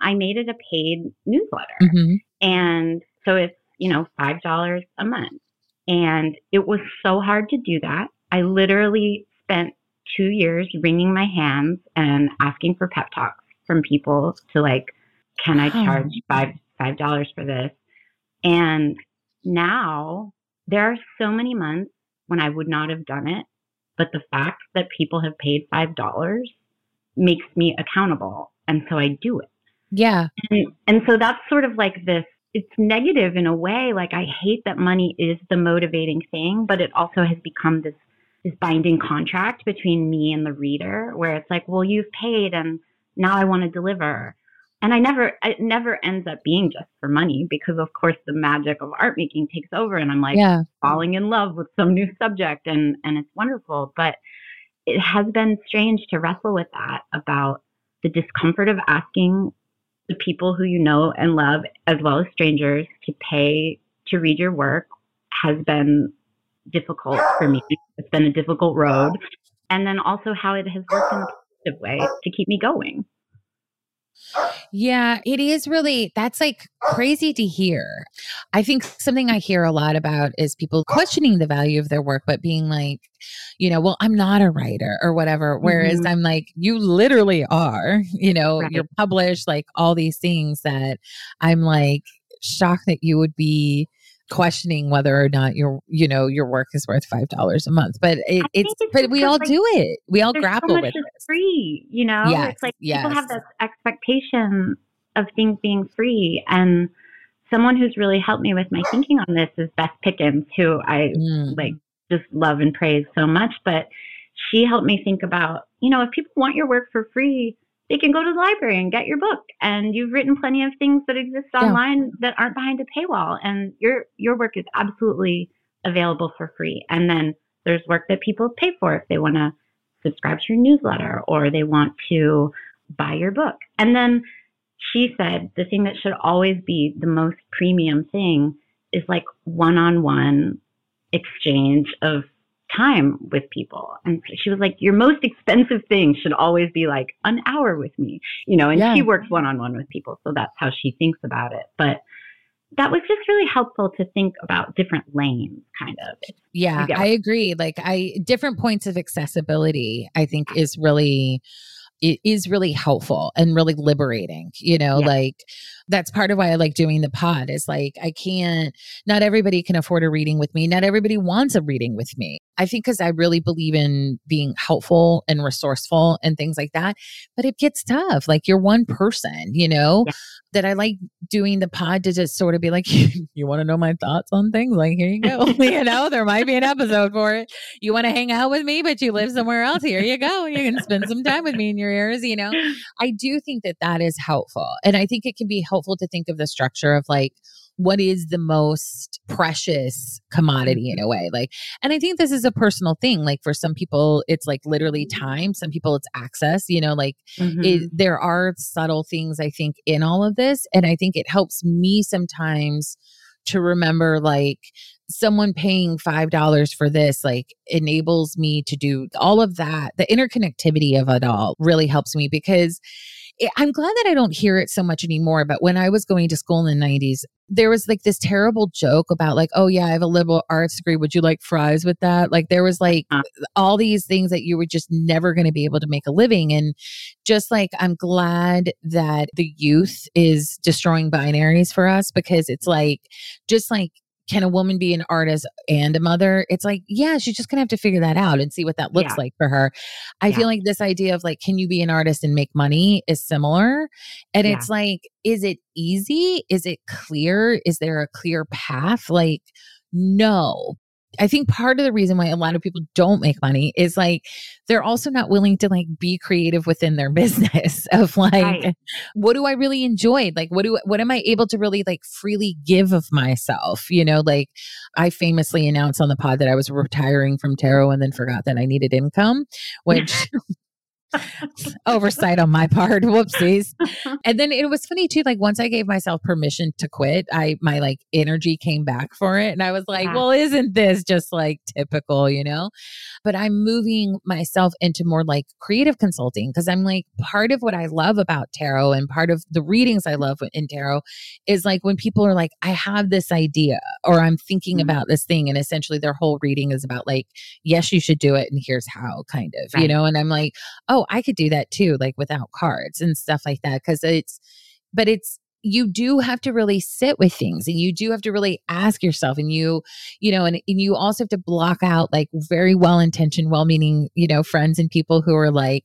I made it a paid newsletter. Mm-hmm. And so it's, you know, five dollars a month. And it was so hard to do that. I literally spent two years wringing my hands and asking for pep talks from people to like, can I charge five $5 for this. And now there are so many months when I would not have done it, but the fact that people have paid $5 makes me accountable. And so I do it. Yeah. And, and so that's sort of like this it's negative in a way. Like I hate that money is the motivating thing, but it also has become this this binding contract between me and the reader where it's like, well, you've paid and now I want to deliver and I never, it never ends up being just for money because, of course, the magic of art making takes over, and I'm like yeah. falling in love with some new subject, and and it's wonderful. But it has been strange to wrestle with that about the discomfort of asking the people who you know and love, as well as strangers, to pay to read your work has been difficult for me. It's been a difficult road, and then also how it has worked in a positive way to keep me going. Yeah, it is really, that's like crazy to hear. I think something I hear a lot about is people questioning the value of their work, but being like, you know, well, I'm not a writer or whatever. Whereas mm-hmm. I'm like, you literally are, you know, right. you're published, like all these things that I'm like shocked that you would be questioning whether or not your you know your work is worth five dollars a month but it, it's, it's but we all like, do it we all grapple so with it free you know yes, it's like yes. people have this expectation of things being free and someone who's really helped me with my thinking on this is beth pickens who i mm. like just love and praise so much but she helped me think about you know if people want your work for free they can go to the library and get your book. And you've written plenty of things that exist online yeah. that aren't behind a paywall. And your your work is absolutely available for free. And then there's work that people pay for if they want to subscribe to your newsletter or they want to buy your book. And then she said the thing that should always be the most premium thing is like one on one exchange of time with people. And she was like, Your most expensive thing should always be like an hour with me, you know, and yeah. she works one on one with people. So that's how she thinks about it. But that was just really helpful to think about different lanes kind of yeah i agree like i different points of accessibility i think is really it is really helpful and really liberating you know yeah. like that's part of why i like doing the pod is like i can't not everybody can afford a reading with me not everybody wants a reading with me i think because i really believe in being helpful and resourceful and things like that but it gets tough like you're one person you know yeah. That i like doing the pod to just sort of be like you want to know my thoughts on things? Like here you go. You know there might be an episode for it. You want to hang out with me but you live somewhere else. Here you go. You can spend some time with me in your ears you know? I do think that that is helpful and i think it can be helpful to think of the structure of like what is the most precious commodity in a way like and i think this is a personal thing like for some people it's like literally time some people it's access you know like mm-hmm. it, there are subtle things i think in all of this and i think it helps me sometimes to remember like someone paying five dollars for this like enables me to do all of that. The interconnectivity of it all really helps me because I'm glad that I don't hear it so much anymore. But when I was going to school in the 90s, there was like this terrible joke about like, oh yeah, I have a liberal arts degree. Would you like fries with that? Like there was like uh-huh. all these things that you were just never going to be able to make a living. And just like I'm glad that the youth is destroying binaries for us because it's like just like can a woman be an artist and a mother? It's like, yeah, she's just gonna have to figure that out and see what that looks yeah. like for her. I yeah. feel like this idea of like, can you be an artist and make money is similar. And yeah. it's like, is it easy? Is it clear? Is there a clear path? Like, no, I think part of the reason why a lot of people don't make money is like they're also not willing to like be creative within their business of like right. what do I really enjoy? Like what do what am I able to really like freely give of myself? You know, like I famously announced on the pod that I was retiring from tarot and then forgot that I needed income, which oversight on my part whoopsies and then it was funny too like once i gave myself permission to quit i my like energy came back for it and i was like yeah. well isn't this just like typical you know but i'm moving myself into more like creative consulting because i'm like part of what i love about tarot and part of the readings i love in tarot is like when people are like i have this idea or i'm thinking mm-hmm. about this thing and essentially their whole reading is about like yes you should do it and here's how kind of right. you know and i'm like oh I could do that too, like without cards and stuff like that. Cause it's, but it's, you do have to really sit with things and you do have to really ask yourself and you you know and, and you also have to block out like very well intentioned well meaning you know friends and people who are like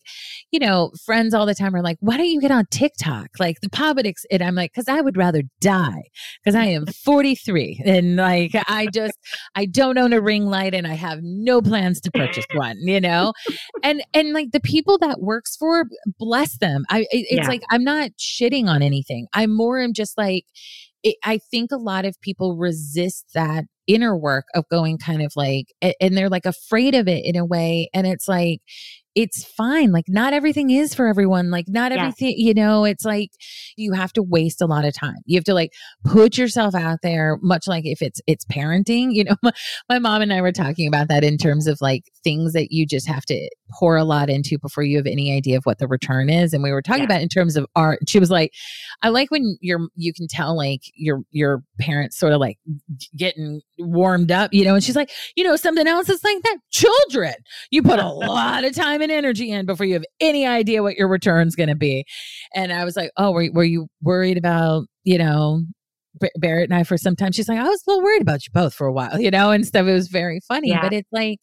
you know friends all the time are like why don't you get on tiktok? Like the politics and i'm like because i would rather die because i am 43 and like i just i don't own a ring light and i have no plans to purchase one you know? And and like the people that works for bless them. I it, it's yeah. like i'm not shitting on anything. I'm more more am just like, it, I think a lot of people resist that inner work of going kind of like, and they're like afraid of it in a way. And it's like, it's fine. Like, not everything is for everyone. Like, not yeah. everything, you know, it's like you have to waste a lot of time. You have to like put yourself out there, much like if it's it's parenting. You know, my, my mom and I were talking about that in terms of like things that you just have to pour a lot into before you have any idea of what the return is. And we were talking yeah. about in terms of art. She was like, I like when you're you can tell like your your parents sort of like getting warmed up, you know, and she's like, you know, something else is like that. Children, you put a lot of time and energy in before you have any idea what your return's going to be. And I was like, oh, were, were you worried about, you know, Barrett and I for some time? She's like, I was a little worried about you both for a while, you know, and stuff. It was very funny, yeah. but it's like,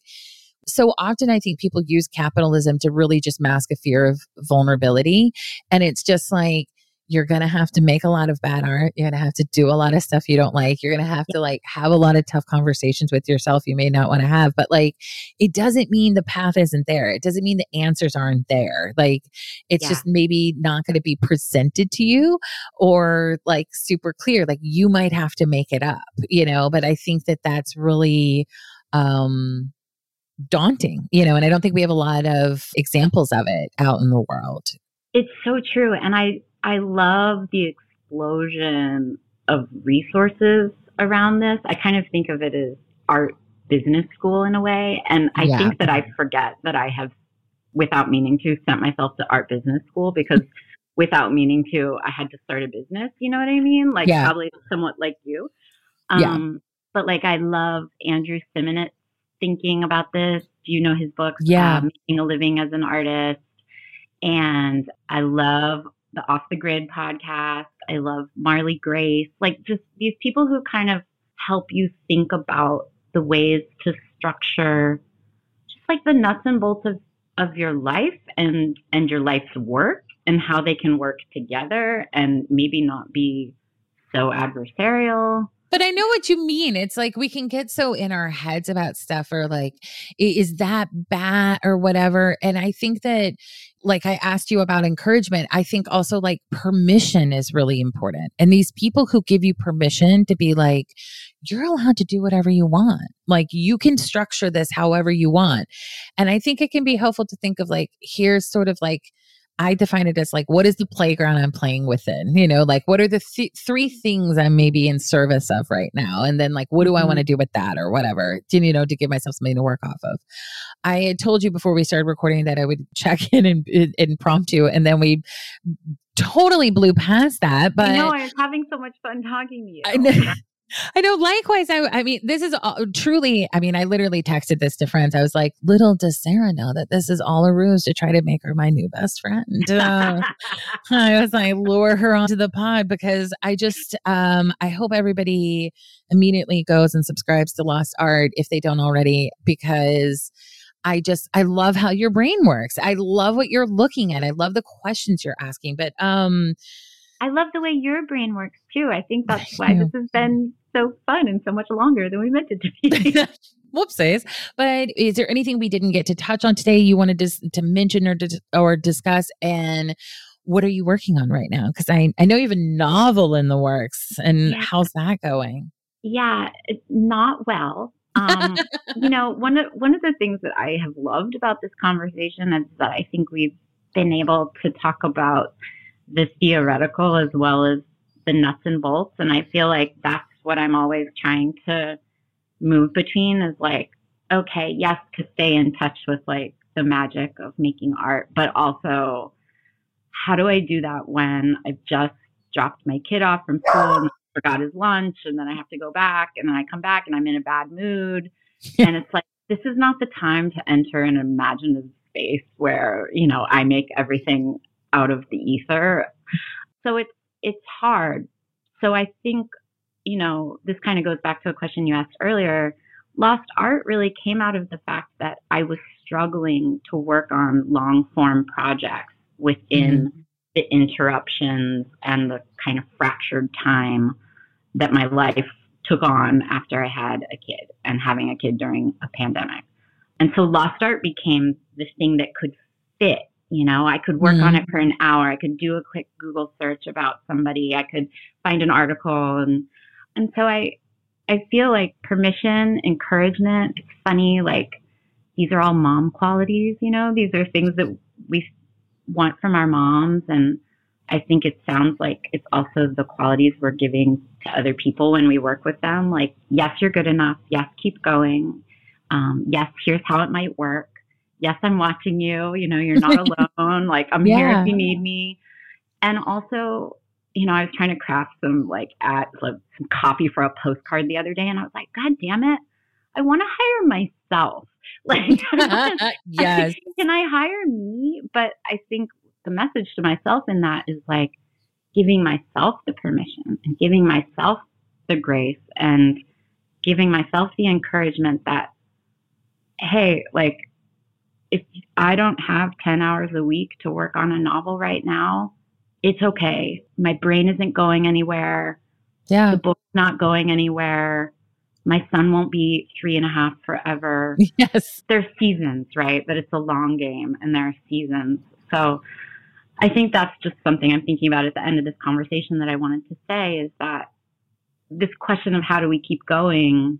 so often I think people use capitalism to really just mask a fear of vulnerability. And it's just like, you're going to have to make a lot of bad art. You're going to have to do a lot of stuff you don't like. You're going to have to like have a lot of tough conversations with yourself you may not want to have. But like, it doesn't mean the path isn't there. It doesn't mean the answers aren't there. Like, it's yeah. just maybe not going to be presented to you or like super clear. Like, you might have to make it up, you know? But I think that that's really, um, daunting, you know, and I don't think we have a lot of examples of it out in the world. It's so true. And I, I love the explosion of resources around this. I kind of think of it as art business school in a way. And I yeah. think that I forget that I have, without meaning to, sent myself to art business school because without meaning to, I had to start a business. You know what I mean? Like yeah. probably somewhat like you. Um, yeah. But like I love Andrew Simonet's thinking about this. Do you know his books? Yeah. Um, Making a Living as an Artist. And I love the Off the Grid podcast. I love Marlee Grace, like just these people who kind of help you think about the ways to structure just like the nuts and bolts of, of your life and, and your life's work and how they can work together and maybe not be so adversarial but I know what you mean. It's like we can get so in our heads about stuff or like, is that bad or whatever. And I think that, like I asked you about encouragement, I think also like permission is really important. And these people who give you permission to be like, you're allowed to do whatever you want. Like you can structure this however you want. And I think it can be helpful to think of like, here's sort of like, I define it as like, what is the playground I'm playing within? You know, like what are the th- three things I'm maybe in service of right now? And then like, what do I want to mm-hmm. do with that or whatever, you know, to give myself something to work off of. I had told you before we started recording that I would check in and, and prompt you. And then we totally blew past that. But I know I was having so much fun talking to you. I know. I know. Likewise, I, I mean, this is all, truly. I mean, I literally texted this to friends. I was like, "Little does Sarah know that this is all a ruse to try to make her my new best friend." Uh, I was like, lure her onto the pod because I just, um, I hope everybody immediately goes and subscribes to Lost Art if they don't already, because I just, I love how your brain works. I love what you're looking at. I love the questions you're asking. But, um, I love the way your brain works too. I think that's why this has been so fun and so much longer than we meant it to be. Whoopsies. But is there anything we didn't get to touch on today you wanted to, to mention or, to, or discuss? And what are you working on right now? Because I, I know you have a novel in the works. And yeah. how's that going? Yeah, not well. Um, you know, one of one of the things that I have loved about this conversation is that I think we've been able to talk about the theoretical as well as the nuts and bolts. And I feel like that's what I'm always trying to move between is like, okay, yes, to stay in touch with like the magic of making art, but also how do I do that when I've just dropped my kid off from school and forgot his lunch and then I have to go back and then I come back and I'm in a bad mood. and it's like, this is not the time to enter an imaginative space where, you know, I make everything out of the ether. So it's it's hard. So I think, you know, this kind of goes back to a question you asked earlier. Lost art really came out of the fact that I was struggling to work on long form projects within mm-hmm. the interruptions and the kind of fractured time that my life took on after I had a kid and having a kid during a pandemic. And so Lost Art became this thing that could fit you know, I could work mm-hmm. on it for an hour. I could do a quick Google search about somebody. I could find an article and and so I I feel like permission, encouragement, it's funny, like these are all mom qualities, you know, these are things that we want from our moms and I think it sounds like it's also the qualities we're giving to other people when we work with them. Like, yes, you're good enough. Yes, keep going. Um, yes, here's how it might work yes, I'm watching you. You know, you're not alone. like, I'm yeah. here if you need me. And also, you know, I was trying to craft some like at like, some copy for a postcard the other day, and I was like, God damn it, I want to hire myself. Like, yes, can I hire me? But I think the message to myself in that is like giving myself the permission and giving myself the grace and giving myself the encouragement that, hey, like if I don't have 10 hours a week to work on a novel right now, it's okay. My brain isn't going anywhere. Yeah. The book's not going anywhere. My son won't be three and a half forever. Yes. There's seasons, right? But it's a long game and there are seasons. So I think that's just something I'm thinking about at the end of this conversation that I wanted to say is that this question of how do we keep going,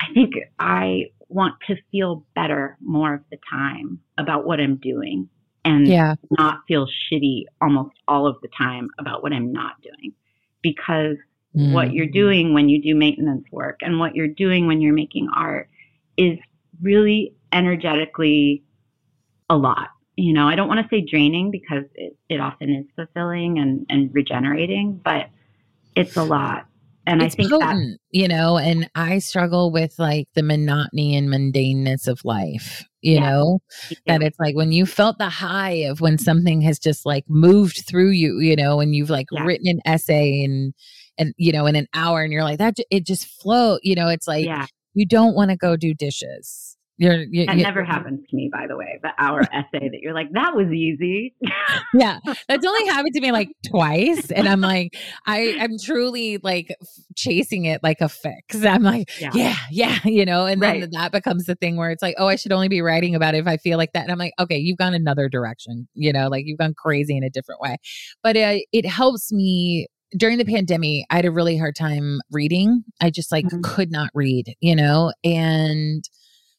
I think I want to feel better more of the time about what I'm doing and yeah. not feel shitty almost all of the time about what I'm not doing. Because mm. what you're doing when you do maintenance work and what you're doing when you're making art is really energetically a lot. You know, I don't want to say draining because it, it often is fulfilling and, and regenerating, but it's a lot and it's I think potent, that, you know, and I struggle with like the monotony and mundaneness of life, you yeah, know, that it's like when you felt the high of when something has just like moved through you, you know, and you've like yeah. written an essay and, and, you know, in an hour and you're like, that, it just flow, you know, it's like, yeah. you don't want to go do dishes you're, you're, that never happens to me, by the way. The hour essay that you're like, that was easy. yeah, that's only happened to me like twice, and I'm like, I I'm truly like chasing it like a fix. I'm like, yeah, yeah, yeah you know, and right. then that becomes the thing where it's like, oh, I should only be writing about it if I feel like that, and I'm like, okay, you've gone another direction, you know, like you've gone crazy in a different way, but uh, it helps me during the pandemic, I had a really hard time reading. I just like mm-hmm. could not read, you know, and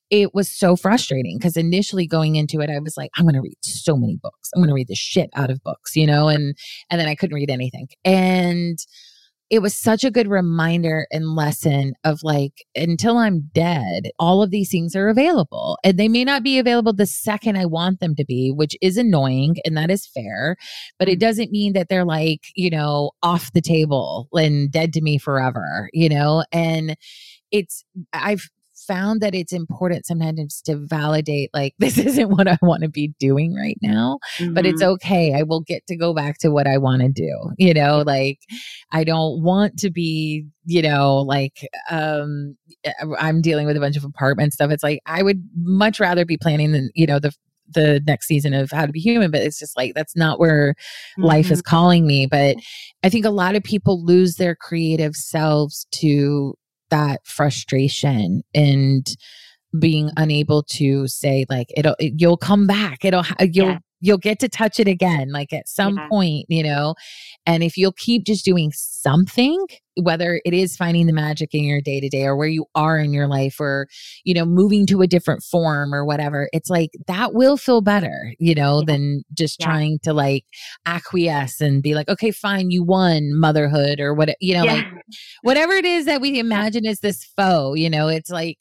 it was so frustrating because initially going into it, I was like, I'm going to read so many books. I'm going to read the shit out of books, you know, and and then I couldn't read anything. And it was such a good reminder and lesson of like until I'm dead, all of these things are available. And they may not be available the second I want them to be, which is annoying and that is fair, but it mm. doesn't mean that they're like, you know, off the table and dead to me forever, you know? And it's I've found that it's important sometimes to validate like this isn't what I want to be doing right now, mm-hmm. but it's mm-hmm. okay. I will get to go back to what I want to do. You know, like I don't want to be, you know, like um I'm dealing with a bunch of apartment stuff. It's like I would much rather be planning than, you know, the the next season of How to Be Human, but it's just like that's not where mm-hmm. life is mm-hmm. calling me. But I think a lot of people lose their creative selves to that frustration and being unable to say like it'll it, you'll come back it'll you'll yeah. You'll get to touch it again like at some yeah. point you know and if you'll keep just doing something whether it is finding the magic in your day to day or where you are in your life or you know moving to a different form or whatever it's like that will feel better you know yeah. than just trying to like acquiesce and be like okay fine you won motherhood or what you know like whatever it is that we imagine is this foe you know it's like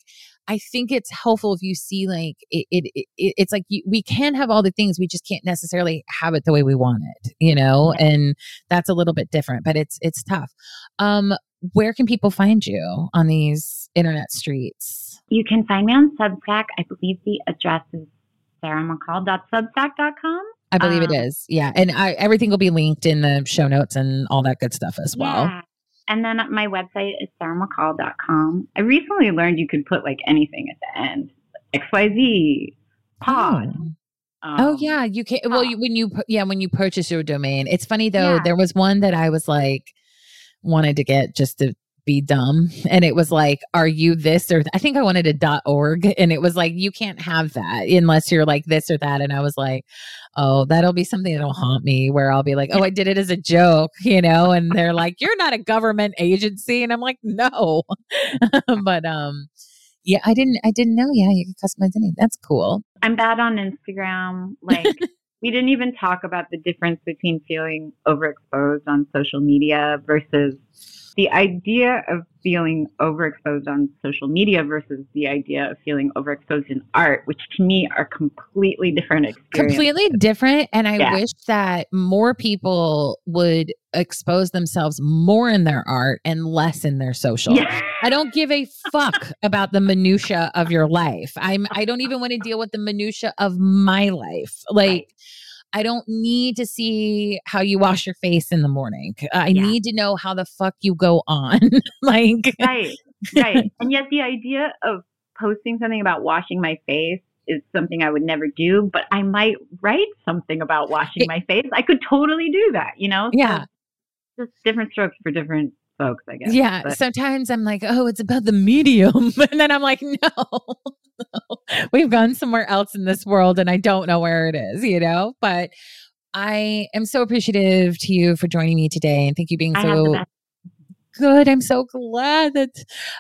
I think it's helpful if you see like it, it, it it's like you, we can have all the things we just can't necessarily have it the way we want it, you know, yeah. and that's a little bit different, but it's it's tough. Um, where can people find you on these internet streets? You can find me on Substack. I believe the address is sarahmccoll.substack.com. I believe um, it is. Yeah. And I, everything will be linked in the show notes and all that good stuff as well. Yeah. And then my website is sarahmccoll.com. I recently learned you could put like anything at the end, XYZ, pod. Oh. Um, oh yeah, you can. Well, you, when you yeah when you purchase your domain, it's funny though. Yeah. There was one that I was like wanted to get just to be dumb, and it was like, "Are you this or?" Th-? I think I wanted a dot .org, and it was like, "You can't have that unless you're like this or that." And I was like, oh, that'll be something that'll haunt me where I'll be like, oh, I did it as a joke, you know, and they're like, you're not a government agency. And I'm like, no. but um yeah, I didn't I didn't know. Yeah, you can customize anything. That's cool. I'm bad on Instagram. Like we didn't even talk about the difference between feeling overexposed on social media versus the idea of feeling overexposed on social media versus the idea of feeling overexposed in art, which to me are completely different experiences. Completely different. And I yeah. wish that more people would expose themselves more in their art and less in their social. Yeah. I don't give a fuck about the minutia of your life. I'm I don't even want to deal with the minutia of my life. Like right. I don't need to see how you wash your face in the morning. I yeah. need to know how the fuck you go on. like Right. Right. and yet the idea of posting something about washing my face is something I would never do, but I might write something about washing my face. I could totally do that, you know? Yeah. So just different strokes for different folks, I guess. Yeah. But. Sometimes I'm like, oh, it's about the medium. and then I'm like, no, we've gone somewhere else in this world and I don't know where it is, you know? But I am so appreciative to you for joining me today and thank you being so good. I'm so glad that,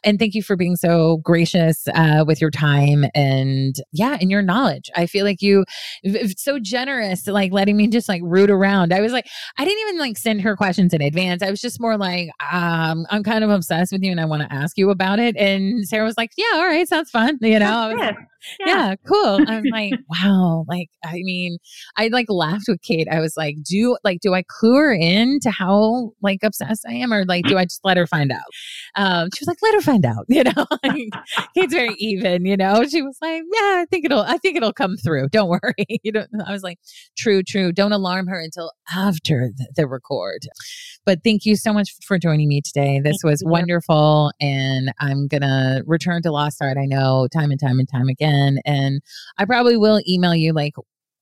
and thank you for being so gracious uh, with your time and yeah, and your knowledge. I feel like you so generous, like letting me just like root around. I was like, I didn't even like send her questions in advance. I was just more like, um, I'm kind of obsessed with you and I want to ask you about it. And Sarah was like, yeah, all right, sounds fun. You know, yeah. yeah, cool. I'm like, wow. Like, I mean, I like laughed with Kate. I was like, do like, do I clue her in to how like obsessed I am, or like, do I just let her find out? Um, she was like, let her find out. You know, like, Kate's very even. You know, she was like, yeah, I think it'll, I think it'll come through. Don't worry. you know, I was like, true, true. Don't alarm her until after the, the record. But thank you so much for joining me today. This was wonderful, and I'm gonna return to Lost Art. I know time and time and time again. And I probably will email you like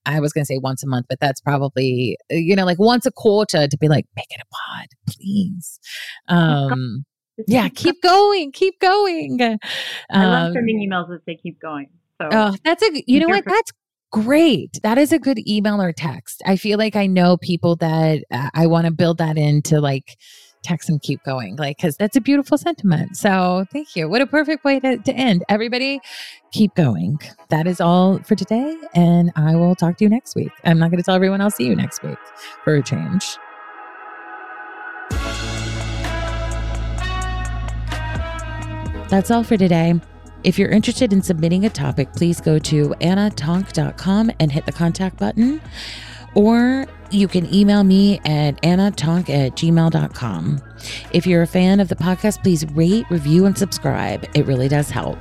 I was going to say once a month, but that's probably, you know, like once a quarter to be like, make it a pod, please. Um, yeah, keep going, keep going. Um, I love um, sending emails that say keep going. So oh, that's a, you know what? That's great. That is a good email or text. I feel like I know people that uh, I want to build that into like text and keep going, like, because that's a beautiful sentiment. So thank you. What a perfect way to, to end. Everybody, keep going. That is all for today. And I will talk to you next week. I'm not going to tell everyone I'll see you next week for a change. That's all for today. If you're interested in submitting a topic, please go to annatoonk.com and hit the contact button. Or you can email me at annatoonk at gmail.com. If you're a fan of the podcast, please rate, review, and subscribe. It really does help.